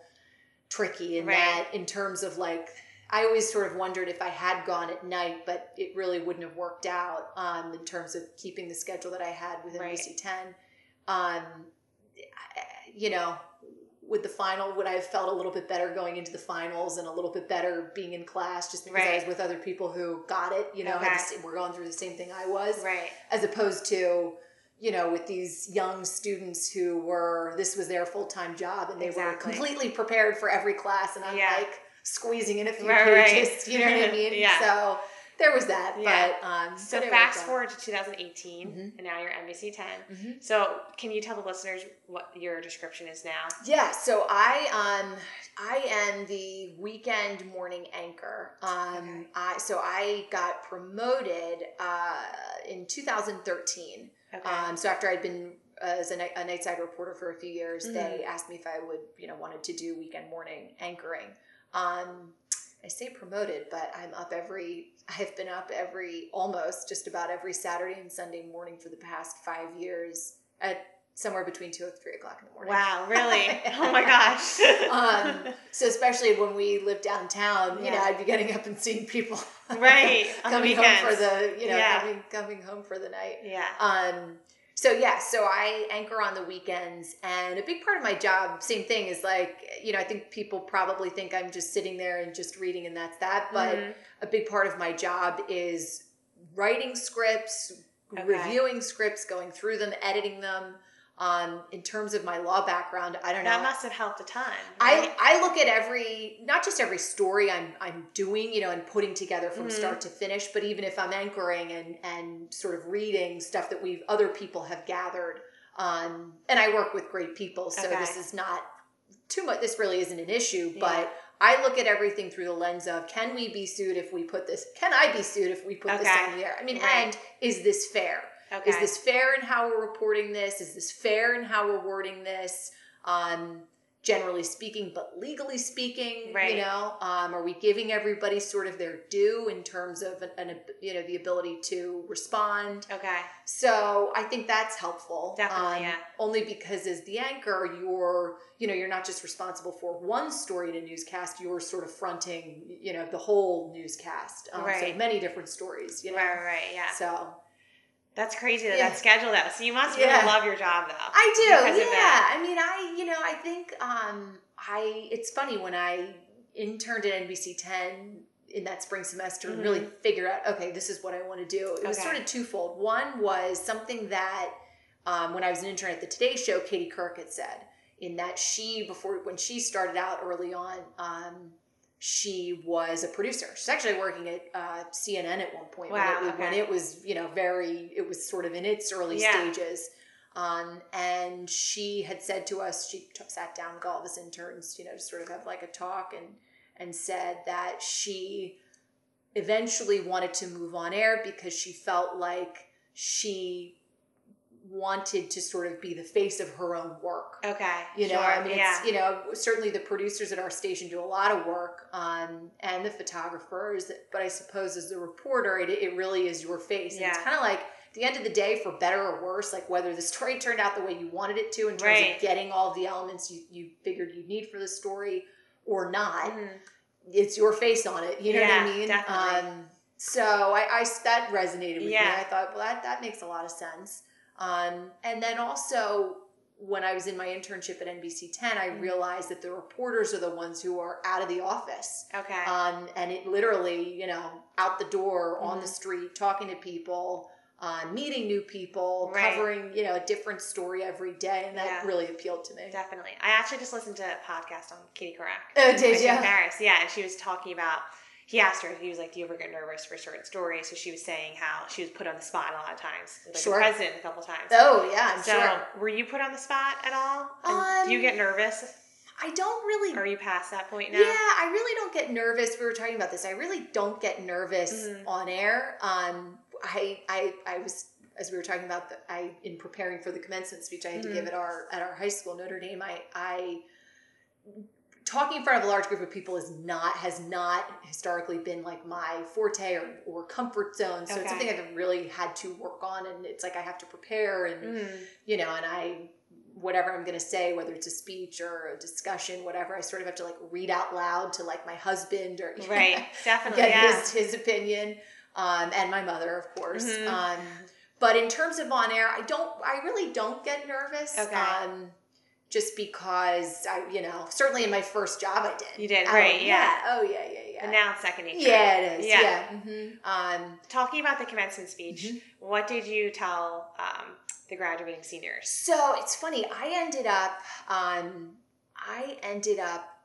tricky in Right. that in terms of like I always sort of wondered if I had gone at night, but it really wouldn't have worked out um, in terms of keeping the schedule that I had with Right. NBC 10. Um, you know, with the final, would I have felt a little bit better going into the finals and a little bit better being in class just because I was with other people who got it, you know, had the were going through the same thing I was, Right. as opposed to, you know, with these young students who were, this was their full time job and they were completely prepared for every class. And I'm Yeah. like squeezing in a few Right, right. pages, you know what I mean? Yeah. So there was that. Yeah. But, um, So but fast forward to 2018, Mhm. and now you're NBC 10. Mhm. So can you tell the listeners what your description is now? Yeah, so I um I am the weekend morning anchor. Um Okay. I so I got promoted uh in 2013. Okay. Um so after I'd been uh, as a, night, a night side reporter for a few years, Mm-hmm. they asked me if I would, you know, wanted to do weekend morning anchoring. Um I say promoted, but I'm up every I've been up every almost just about every Saturday and Sunday morning for the past five years at somewhere between two and three o'clock in the morning. wow, really? oh my gosh. Um, so especially when we lived downtown, you know, I'd be getting up and seeing people Right, coming home for the, you know, Yeah. coming coming home for the night. yeah. Um, so yeah, so I anchor on the weekends, and a big part of my job, same thing, is like, you know, I think people probably think I'm just sitting there and just reading, and that's that. But Mhm. a big part of my job is writing scripts, Okay. reviewing scripts, going through them, editing them. Um, in terms of my law background, I don't know. that must have helped a ton. I, right? I look at every not just every story I'm I'm doing, you know, and putting together from Mhm. start to finish, but even if I'm anchoring and and sort of reading stuff that we've other people have gathered. Um, and I work with great people, so Okay. this is not too much. This really isn't an issue, Yeah. but I look at everything through the lens of can we be sued if we put this? Can I be sued if we put this Okay. on the air? I mean, Right. and is this fair? Okay. Is this fair in how we're reporting this? Is this fair in how we're wording this? Um, generally speaking, but legally speaking, Right. you know, um, are we giving everybody sort of their due in terms of an, an you know the ability to respond? okay. So I think that's helpful. Definitely, um, yeah. Only because as the anchor, you're you know you're not just responsible for one story in a newscast. You're sort of fronting you know the whole newscast. Um, So many different stories. You know. Right, right, yeah. So That's crazy that Yeah. that schedule though. So you must Yeah. really love your job though. I do, yeah. I mean, I you know, I think um, I. It's funny when I interned at NBC Ten. in that spring semester and Mhm. really figure out okay this is what i want to do it was Okay. sort of twofold one was something that um, when i was an intern at the today show Katie Couric had said in that she before when she started out early on um, she was a producer. She's actually working at uh, cnn at one point Wow, when, it, when it was you know very it was sort of in its early Yeah. stages. Um, and she had said to us she t- sat down with all of us interns you know to sort of have like a talk and and said that she eventually wanted to move on air because she felt like she wanted to sort of be the face of her own work Okay. you know sure, i mean yeah. it's you know certainly the producers at our station do a lot of work um, and the photographers but i suppose as the reporter it, it really is your face and it's kind of like at the end of the day for better or worse like whether the story turned out the way you wanted it to in terms Right. of getting all the elements you, you figured you'd need for the story or not Mhm. it's your face on it you know what i mean definitely. um, so I, I that resonated with me i thought well that, that makes a lot of sense um, and then also when I was in my internship at NBC 10, I Mhm. realized that the reporters are the ones who are out of the office. Okay. Um, and it literally, you know, out the door, on the Mhm. street, talking to people, uh, meeting new people, Right. covering, you know, a different story every day. And that Yeah. really appealed to me. Definitely. I actually just listened to a podcast on Katie Couric. Oh, did you? Paris. Yeah, and she was talking about. He asked her. He was like, "Do you ever get nervous for certain stories?" So she was saying how she was put on the spot a lot of times, like Sure. the president a couple times. Oh, yeah, so, sure. were you put on the spot at all? And do you Um, get nervous? I don't really are you past that point now? Yeah, I really don't get nervous. We were talking about this. I really don't get nervous Mhm. on air. Um, I, I, I was as we were talking about the, I in preparing for the commencement speech I had to give Mhm. at our at our high school Notre Dame. I, I talking in front of a large group of people is not has not historically been like my forte or, or comfort zone. So Okay. it's something I've really had to work on, and it's like I have to prepare and Mhm. you know, and I, whatever I'm going to say, whether it's a speech or a discussion, whatever, I sort of have to like read out loud to like my husband or Right. Definitely. get yeah. his, his opinion, um, and my mother, of course. Mhm. Um, but in terms of on air, I don't, I really don't get nervous. Okay. Um, just because I, you know, certainly in my first job I did. You did, Oh, right, yeah. Oh yeah, yeah, yeah. And now it's second nature. yeah, it is. Yeah. Yeah. hmm Um, Talking about the commencement speech, Mhm. what did you tell um, the graduating seniors? So it's funny. I ended up. Um, I ended up.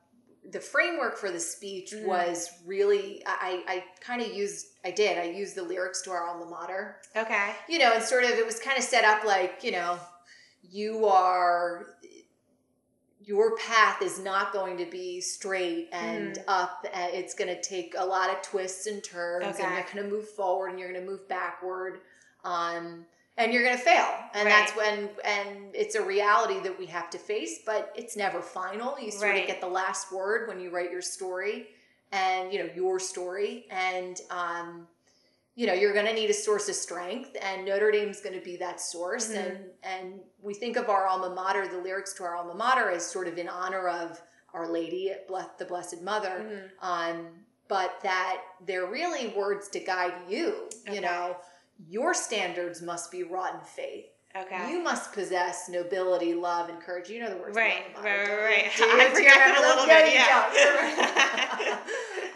The framework for the speech Mhm. was really. I, I kind of used. I did. I used the lyrics to our alma mater. Okay. You know, and sort of it was kind of set up like you know, you are. Your path is not going to be straight and up. It's going to take a lot of twists and turns, Okay. and you're going to move forward and you're going to move backward. Um, and you're going to fail and that's when and it's a reality that we have to face but it's never final you sort Right. of get the last word when you write your story and you know your story and um you know you're going to need a source of strength and notre dame's going to be that source Mhm. and and we think of our alma mater the lyrics to our alma mater as sort of in honor of our lady the blessed mother Mhm. um, but that they're really words to guide you. Okay. You know, your standards must be wrought in faith. Okay. You must possess nobility, love, and courage. You know the words. Right, right, right, right. I forget a little bit, yeah.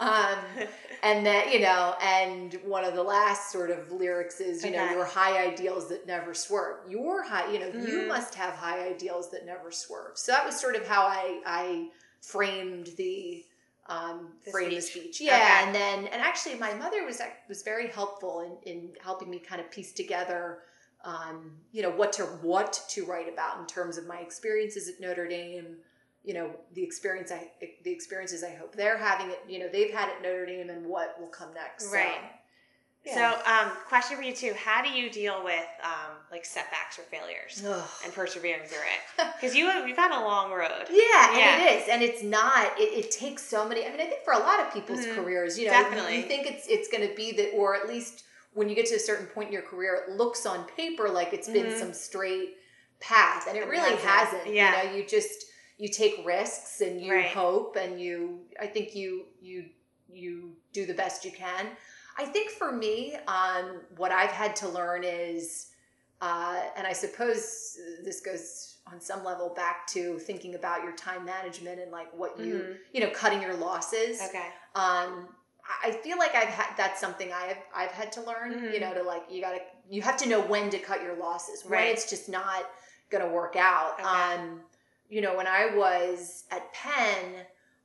um, and that you know, and one of the last sort of lyrics is, you know, your high ideals that never swerve. Your high, you know, you Mhm. must have high ideals that never swerve. So that was sort of how I I framed the um, The frame the speech. speech. Yeah, Okay. and then and actually my mother was was very helpful in, in helping me kind of piece together, um, you know, what to what to write about in terms of my experiences at Notre Dame. You know, the experience I the experiences I hope they're having it. You know, they've had at Notre Dame, and what will come next. So, Right. yeah. So, um, question for you too: How do you deal with um, like setbacks or failures Ugh. and persevering through it? Because you have, you've had a long road. Yeah, Yeah. and it is, and it's not. It, it takes so many. I mean, I think for a lot of people's Mhm. careers, you know, Definitely. you think it's it's going to be that, or at least when you get to a certain point in your career, it looks on paper like it's been Mhm. some straight path, and it It really hasn't. hasn't. Yeah. You know, you just you take risks and you Right. hope, and you. I think you you you do the best you can. I think for me, um, what I've had to learn is, uh, and I suppose this goes on some level back to thinking about your time management and like what you, Mhm. you know, cutting your losses. Okay. Um, I feel like I've had that's something I've I've had to learn. Mhm. You know, to like you gotta you have to know when to cut your losses. When Right. it's just not gonna work out. Okay. Um, you know, when I was at Penn,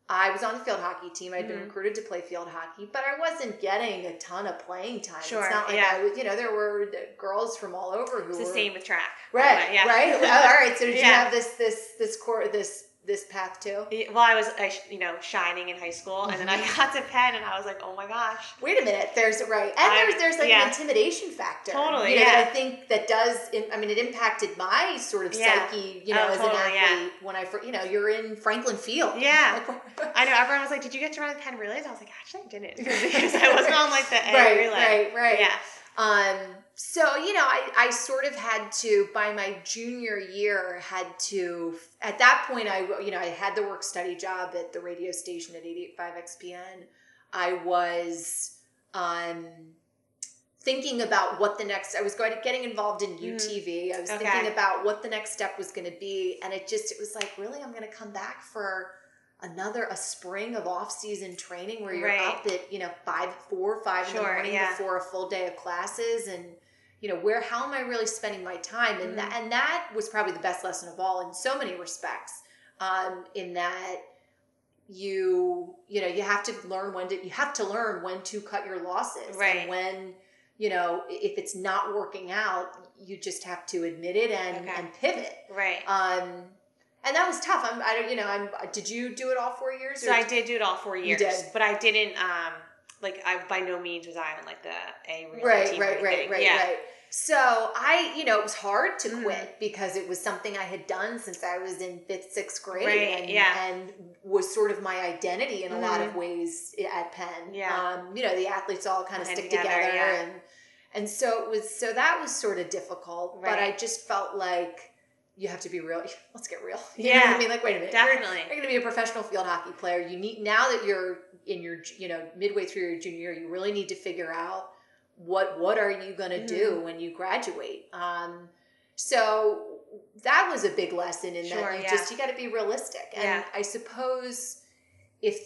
I was on the field hockey team. I'd been Mhm. recruited to play field hockey, but I wasn't getting a ton of playing time. Sure, It's not like yeah. I was, you know, there were girls from all over who It's the were same with track. right, way, yeah. right. All right. So did you have this this this core this this path too? Well, I was, I, you know, shining in high school, and then I Mm-hmm. got to Penn, and I was like, oh my gosh. Wait a minute. There's right, and I- there's there's like yeah. an intimidation factor. Totally, You know, yeah. I think that does. I mean, it impacted my sort of Yeah. psyche. You know, Oh, as totally, an athlete when I, you know, you're in Franklin Field. Yeah. I know everyone was like, "Did you get to run the Penn relays?" I was like, "Actually, I didn't because I wasn't on like the A right, relay." right, right. Yeah. Um, so you know, I, I sort of had to by my junior year had to at that point I you know I had the work study job at the radio station at 885 XPN. I was um thinking about what the next I was going to, getting involved in Mhm. UTV. I was Okay. thinking about what the next step was going to be and it just it was like really I'm going to come back for another a spring of off-season training where you're Right. up at you know five four five in the morning yeah. before a full day of classes and you know where how am i really spending my time and that Mhm. and that was probably the best lesson of all in so many respects um in that you you know you have to learn when to you have to learn when to cut your losses Right. and when you know if it's not working out you just have to admit it and Okay. and pivot Right. um and that was tough i'm i don't you know i'm did you do it all four years So I did do it all four years, You did. but I didn't. um Like I by no means was I on like the A right team right right right yeah. right so i you know it was hard to Mhm. quit because it was something i had done since i was in fifth sixth grade Right, and, yeah. and was sort of my identity in a lot of ways at penn Yeah. um, you know the athletes all kind of stick together, together, yeah. and and so it was so that was sort of difficult but i just felt like you have to be real let's get real you Yeah, i mean like wait a minute you're- Definitely. you're going to be a professional field hockey player you need now that you're in your you know midway through your junior year you really need to figure out what what are you going to do Mm-hmm. when you graduate um so that was a big lesson in Sure, that you yeah. just you got to be realistic and Yeah. i suppose if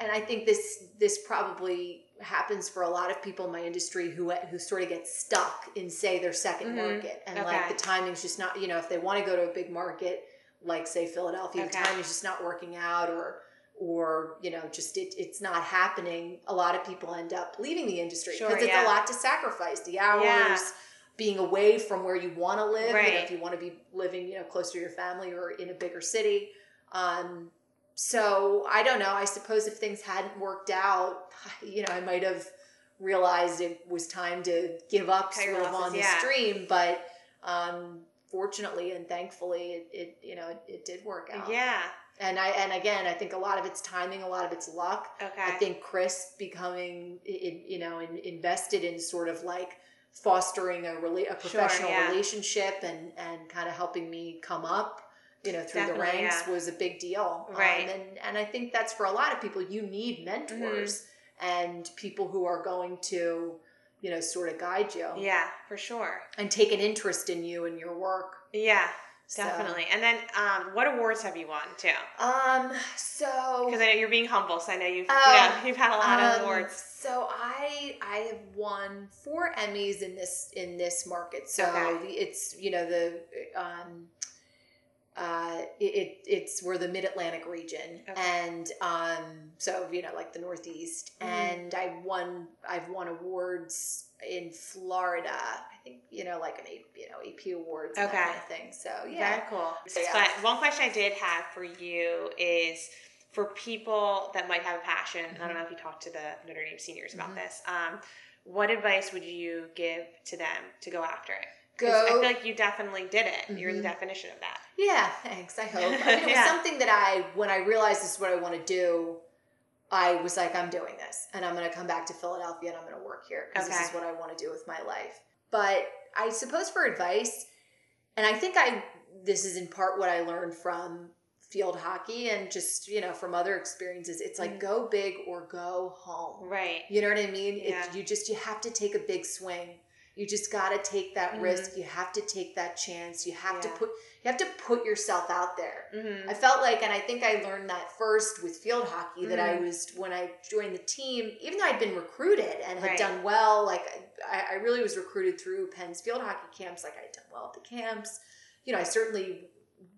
and i think this this probably happens for a lot of people in my industry who who sort of get stuck in say their 2nd Mhm. market and like Okay. the timing's just not you know if they want to go to a big market like say Philadelphia, the Okay. time is just not working out or or you know just it, it's not happening a lot of people end up leaving the industry Sure, because it's yeah. a lot to sacrifice the hours Yeah. being away from where you want to live you know, if you want to be living you know close to your family or in a bigger city um so i don't know i suppose if things hadn't worked out you know i might have realized it was time to give up your sort of losses, on the yeah. stream but um fortunately and thankfully it, it you know it, it did work out Yeah. and i and again i think a lot of it's timing a lot of it's luck Okay. i think chris becoming in, you know in, invested in sort of like fostering a, really a professional yeah. relationship and and kind of helping me come up you know through the ranks yeah. was a big deal Right. Mm-hmm. um, and and i think that's for a lot of people you need mentors and people who are going to you know sort of guide you yeah, for sure. and take an interest in you and your work Yeah, So- definitely. And then, um, what awards have you won too? um so Because I know you're being humble, so I know you've Oh, you know, you've had a lot of Um, awards. So I I have won four Emmys in this in this market. So Okay. it's you know the um uh it, it it's we're the Mid Atlantic region Okay. and um so you know like the Northeast Mhm. and I won I've won awards in Florida. I think you know like an A you know AP awards Okay. kind of thing. So yeah. Very cool. So, yeah. But one question I did have for you is for people that might have a passion. and I don't know if you talked to the Notre Dame seniors about Mhm. this. Um, what advice would you give to them to go after it? Go I feel like you definitely did it. You're the Mhm. definition of that. Yeah, thanks. I hope. I mean, it was Yeah. something that I, when I realized this is what I want to do, I was like, I'm doing this, and I'm going to come back to Philadelphia, and I'm going to work here because this is what I want to do with my life. But I suppose for advice, and I think I, this is in part what I learned from field hockey and just you know from other experiences. It's like Mhm. go big or go home. Right. You know what I mean? Yeah. You just you have to take a big swing You just got to take that Mhm. risk. You have to take that chance. You have to put you have to put yourself out there. Mm-hmm. I felt like, and I think I learned that first with field hockey, that I Mhm. was, when I joined the team, even though I'd been recruited and had Right. done well, like I, I really was recruited through Penn's field hockey camps, like I'd done well at the camps. You know, I certainly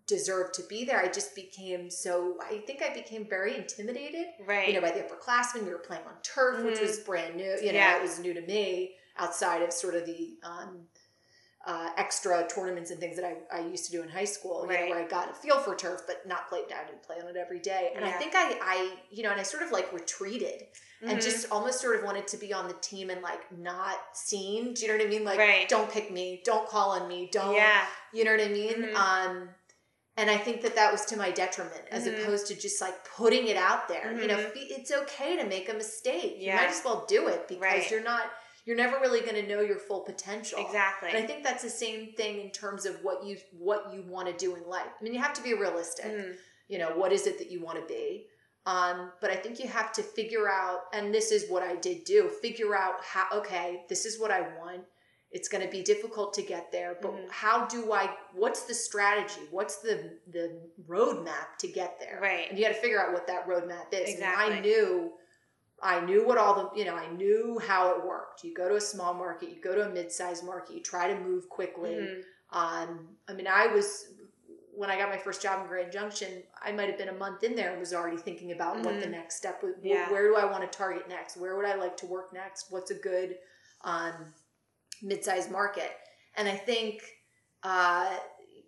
deserved to be there. I just became so, I think I became very intimidated, Right. you know, by the upperclassmen. We were playing on turf, which Mhm. was brand new, you know, Yeah. it was new to me outside of sort of the, um, uh, extra tournaments and things that I, I used to do in high school, you know, where I got a feel for turf, but not played. I didn't play on it every day, and I think I, I, you know, and I sort of like retreated and Mhm. just almost sort of wanted to be on the team and like not seen. Do you know what I mean? Like, Right. don't pick me, don't call on me, don't. yeah. You know what I mean? Mhm. Um, and I think that that was to my detriment, as Mhm. opposed to just like putting it out there. You know, Mhm. it's okay to make a mistake. You Yeah. might as well do it because Right. you're not. You're never really going to know your full potential. Exactly. And I think that's the same thing in terms of what you what you want to do in life. I mean, you have to be realistic. Mhm. You know, what is it that you want to be? Um, but I think you have to figure out, and this is what I did do: figure out how. Okay, this is what I want. It's going to be difficult to get there, but Mhm. how do I? What's the strategy? What's the the roadmap to get there? Right. And you got to figure out what that roadmap is. And I knew, I knew what all the, you know, I knew how it worked. You go to a small market, you go to a mid-sized market, you try to move quickly. Mhm. Um, I mean, I was when I got my first job in Grand Junction, I might have been a month in there and was already thinking about what the Mhm. next step was. Wh- Yeah. Where do I want to target next? Where would I like to work next? What's a good um, mid-sized market? And I think, uh,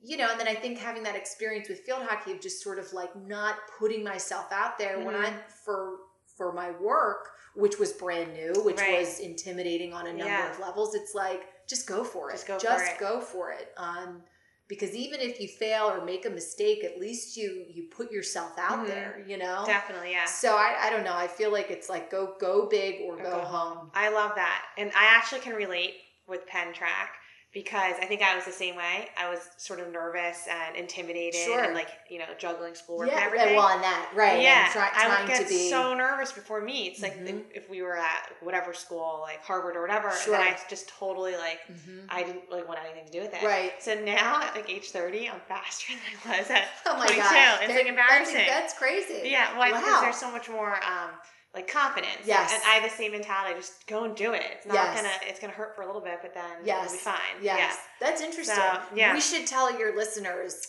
you know, and then I think having that experience with field hockey of just sort of like not putting myself out there when Mhm. I for for my work, which was brand new, which Right. was intimidating on a number Yeah. of levels. It's like just go for it. Just go for it. go for it. Um, because even if you fail or make a mistake, at least you you put yourself out Mhm. there. You know. Definitely. Yeah. So I, I don't know. I feel like it's like go go big or, Or go, go home. I love that. And I actually can relate with Penn Track because I think I was the same way. I was sort of nervous and intimidated Sure. and like, you know, juggling schoolwork Yeah, and everything. well, on that right. yeah, try, I trying would get to be so nervous before meets. Like Mhm. if, we were at whatever school, like Harvard or whatever, Sure. and I just totally like Mhm. I didn't like want anything to do with it. Right. So now at like age thirty, I'm faster than I was at Oh my 22. god, It's like embarrassing. That's, that's crazy. Yeah, well, because Wow. there's so much more um, like confidence. Yes. and I have the same mentality. Just go and do it. It's not Yes. gonna. It's gonna hurt for a little bit, but then Yes. it'll be fine. Yes, that's interesting. So, yeah. we should tell your listeners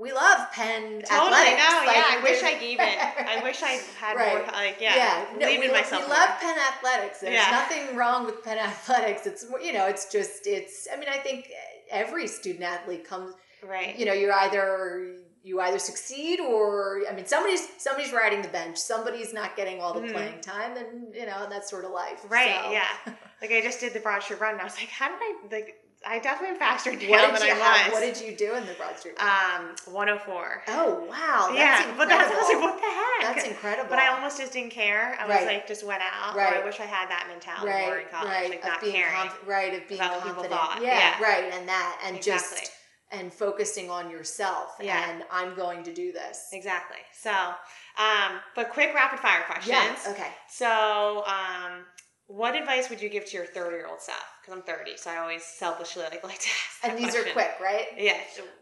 we love Penn totally. athletics. No, Like, yeah. I wish I gave it. I wish I had Right. more. Like, yeah, yeah, no, believe we, in myself. we more. love Penn athletics. There's Yeah. nothing wrong with Penn athletics. It's you know, it's just it's. I mean, I think every student athlete comes. right. You know, you're either you either succeed or I mean, somebody's somebody's riding the bench. Somebody's not getting all the Mhm. playing time, and you know, that's sort of life. Right. So- Yeah. Like I just did the Broad Street Run, and I was like, how did I like? I definitely am faster now What than I have? What did you do in the Broad Street? um, 104. oh wow, that's yeah, incredible. but that's, I was like, what the heck? That's incredible. But I almost just didn't care. I was Right. like, just went out. Or Right. I wish I had that mentality right, more in college, right, like of not being caring. conf- right, of being about what people confident. thought. Yeah, Yeah. right, and that, and exactly. just and focusing on yourself. Yeah. and I'm going to do this. Exactly. So, um, but quick rapid fire questions. Yeah. Okay. So, um, what advice would you give to your 30 year old self? Because I'm 30, so I always selfishly like, like to ask. And these are quick, right? Yeah.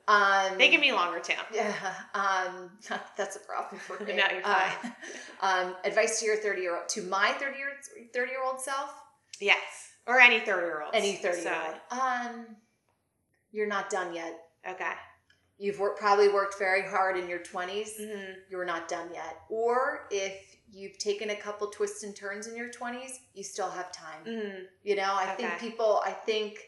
Um, They can be longer too. Yeah. Um, that's a problem for me. No, you're Uh, um, advice to your 30 year old, to my 30 year 30 year old self, Yes. Or any 30 year old. any 30 year old. Um, you're not done yet. Okay. You've worked, probably worked very hard in your 20s. hmm you're not done yet. Or if you've taken a couple twists and turns in your 20s, you still have time. hmm You know, I think people, I think,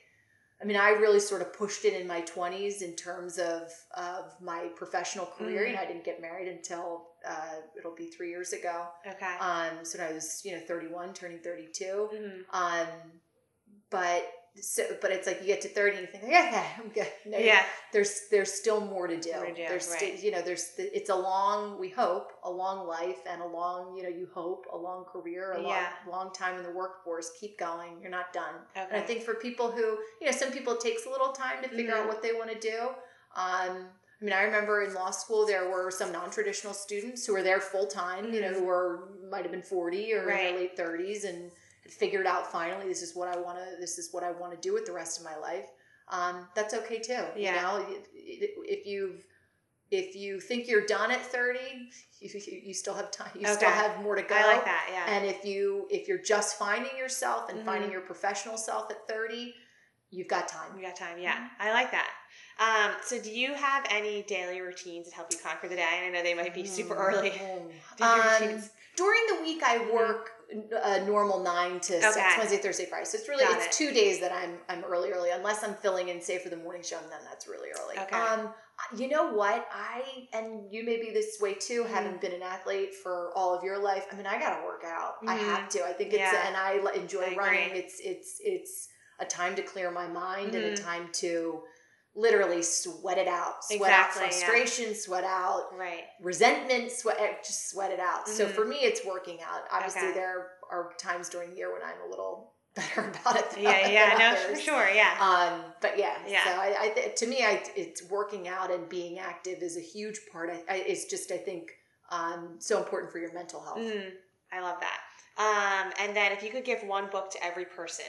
I mean, I really sort of pushed it in my 20s in terms of, of my professional career. Mhm. You know, I didn't get married until uh, it'll be three years ago. Okay. Um, so when I was, you know, 31, turning 32. hmm Um, but so, but it's like you get to 30 and you think, yeah, yeah, I'm good. No, Yeah. there's there's still more to do. More to do, there's right. you know there's it's a long we hope a long life and a long you know you hope a long career a long Yeah. long time in the workforce. Keep going. You're not done. Okay. And I think for people who you know some people it takes a little time to figure Mhm. out what they want to do. Um, I mean, I remember in law school there were some non-traditional students who were there full time. You know, Mhm. who were might have been 40 or in their late 30s and figured out finally this is what I want to this is what I want to do with the rest of my life. Um, that's okay too. Yeah. You know, if you've if you think you're done at 30 you, you still have time you still have more to go I like that. Yeah. and if you if you're just finding yourself and Mhm. finding your professional self at 30 you've got time We got time. Yeah, I like that. Um, so, do you have any daily routines that help you conquer the day? And I know they might be super early. Mm. Daily Um, during the week i work a normal nine to six Okay. wednesday thursday friday so it's really Got it's it. two days that i'm i'm early early unless i'm filling in say for the morning show and then that's really early Okay. um you know what i and you may be this way too Mhm. having been an athlete for all of your life i mean i gotta work out i Mhm. have to i think it's Yeah. and i enjoy I running it's it's it's a time to clear my mind and a Mhm. time to literally sweat it out sweat out Exactly, yeah. frustration sweat out Right. resentment sweat eh, just sweat it out so Mhm. for me it's working out obviously Okay. there are times during the year when i'm a little better about it than, Yeah, yeah, than no, others. for sure. Yeah. um but yeah, Yeah. so i, I th- to me i it's working out and being active is a huge part I, I it's just i think um so important for your mental health Mm, I love that. Um, and then, if you could give one book to every person,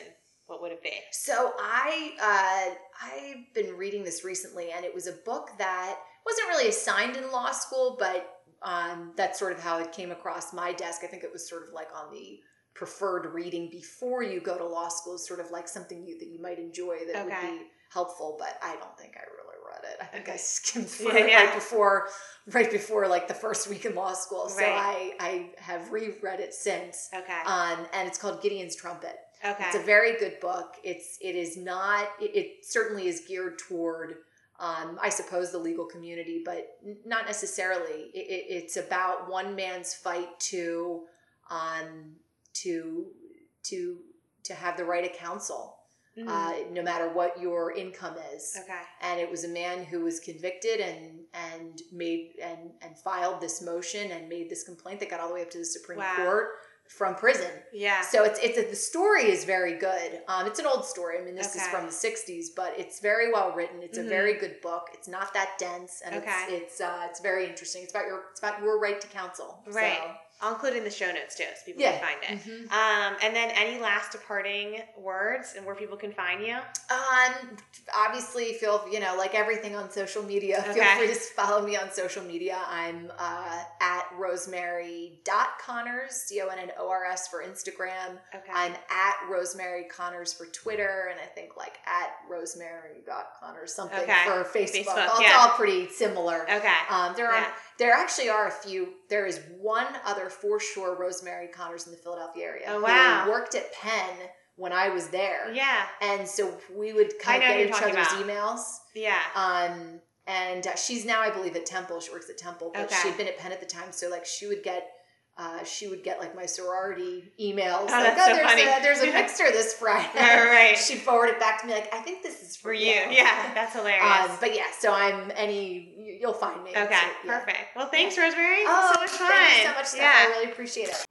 what would it be? So I uh, I've been reading this recently, and it was a book that wasn't really assigned in law school, but um, that's sort of how it came across my desk. I think it was sort of like on the preferred reading before you go to law school, is sort of like something you, that you might enjoy that would be helpful. But I don't think I really read it. I think I skimmed through Yeah, it yeah. right before right before like the first week in law school. So Right. I I have reread it since. Okay. Um, and it's called Gideon's Trumpet. Okay. It's a very good book. It's it is not it, it certainly is geared toward um, I suppose the legal community, but n- not necessarily. It, it, it's about one man's fight to um, to to to have the right of counsel, Mhm. uh, no matter what your income is. okay. And it was a man who was convicted and and made and and filed this motion and made this complaint that got all the way up to the Supreme Wow. Court from prison. Yeah. So it's it's a, the story is very good. Um, it's an old story. I mean, this is from the '60s, but it's very well written. It's Mhm. a very good book. It's not that dense, and Okay. it's it's uh, it's very interesting. It's about your it's about your right to counsel. Right. I'll include it in the show notes too, so people Yeah. can find it. Mhm. Um, and then any last departing words and where people can find you? Um, obviously, feel you know like everything on social media. Feel free to follow me on social media. I'm uh, at rosemary.connors, C O N N O R S for Instagram. Okay. I'm at Rosemary Connors for Twitter, and I think like at Rosemary.Connors something Okay. for Facebook. Facebook, it's yeah. all pretty similar. okay. Um, there are Yeah. There actually are a few. There is one other for sure Rosemary Connors in the Philadelphia area Oh, wow. who worked at Penn when I was there, Yeah. and so we would kind of get each other's about. emails. Yeah. Um, and uh, she's now, I believe, at Temple. She works at Temple, but Okay. she'd been at Penn at the time. So like, she would get, uh, she would get like my sorority emails. Oh, like, that's so there's funny. a there's a mixer this Friday. All right. She'd forward it back to me like, I think this is for, For you. Yeah. That's hilarious. Um, but yeah, so I'm any. You- You'll find me. okay. So, yeah. Perfect. Well, thanks, Rosemary. Oh, so much fun. thank you so much, Steph. Yeah. I really appreciate it.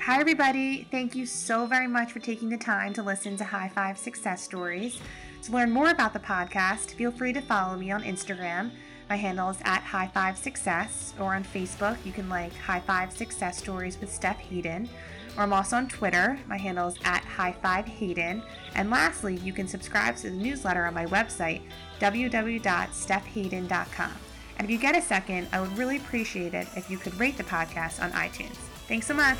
Hi, everybody. Thank you so very much for taking the time to listen to High Five Success Stories. To learn more about the podcast, feel free to follow me on Instagram. My handle is at High Five Success, or on Facebook, you can like High Five Success Stories with Steph Hayden. Or I'm also on Twitter. My handle is at High Five Hayden. And lastly, you can subscribe to the newsletter on my website, www.stephhayden.com. And if you get a second, I would really appreciate it if you could rate the podcast on iTunes. Thanks so much.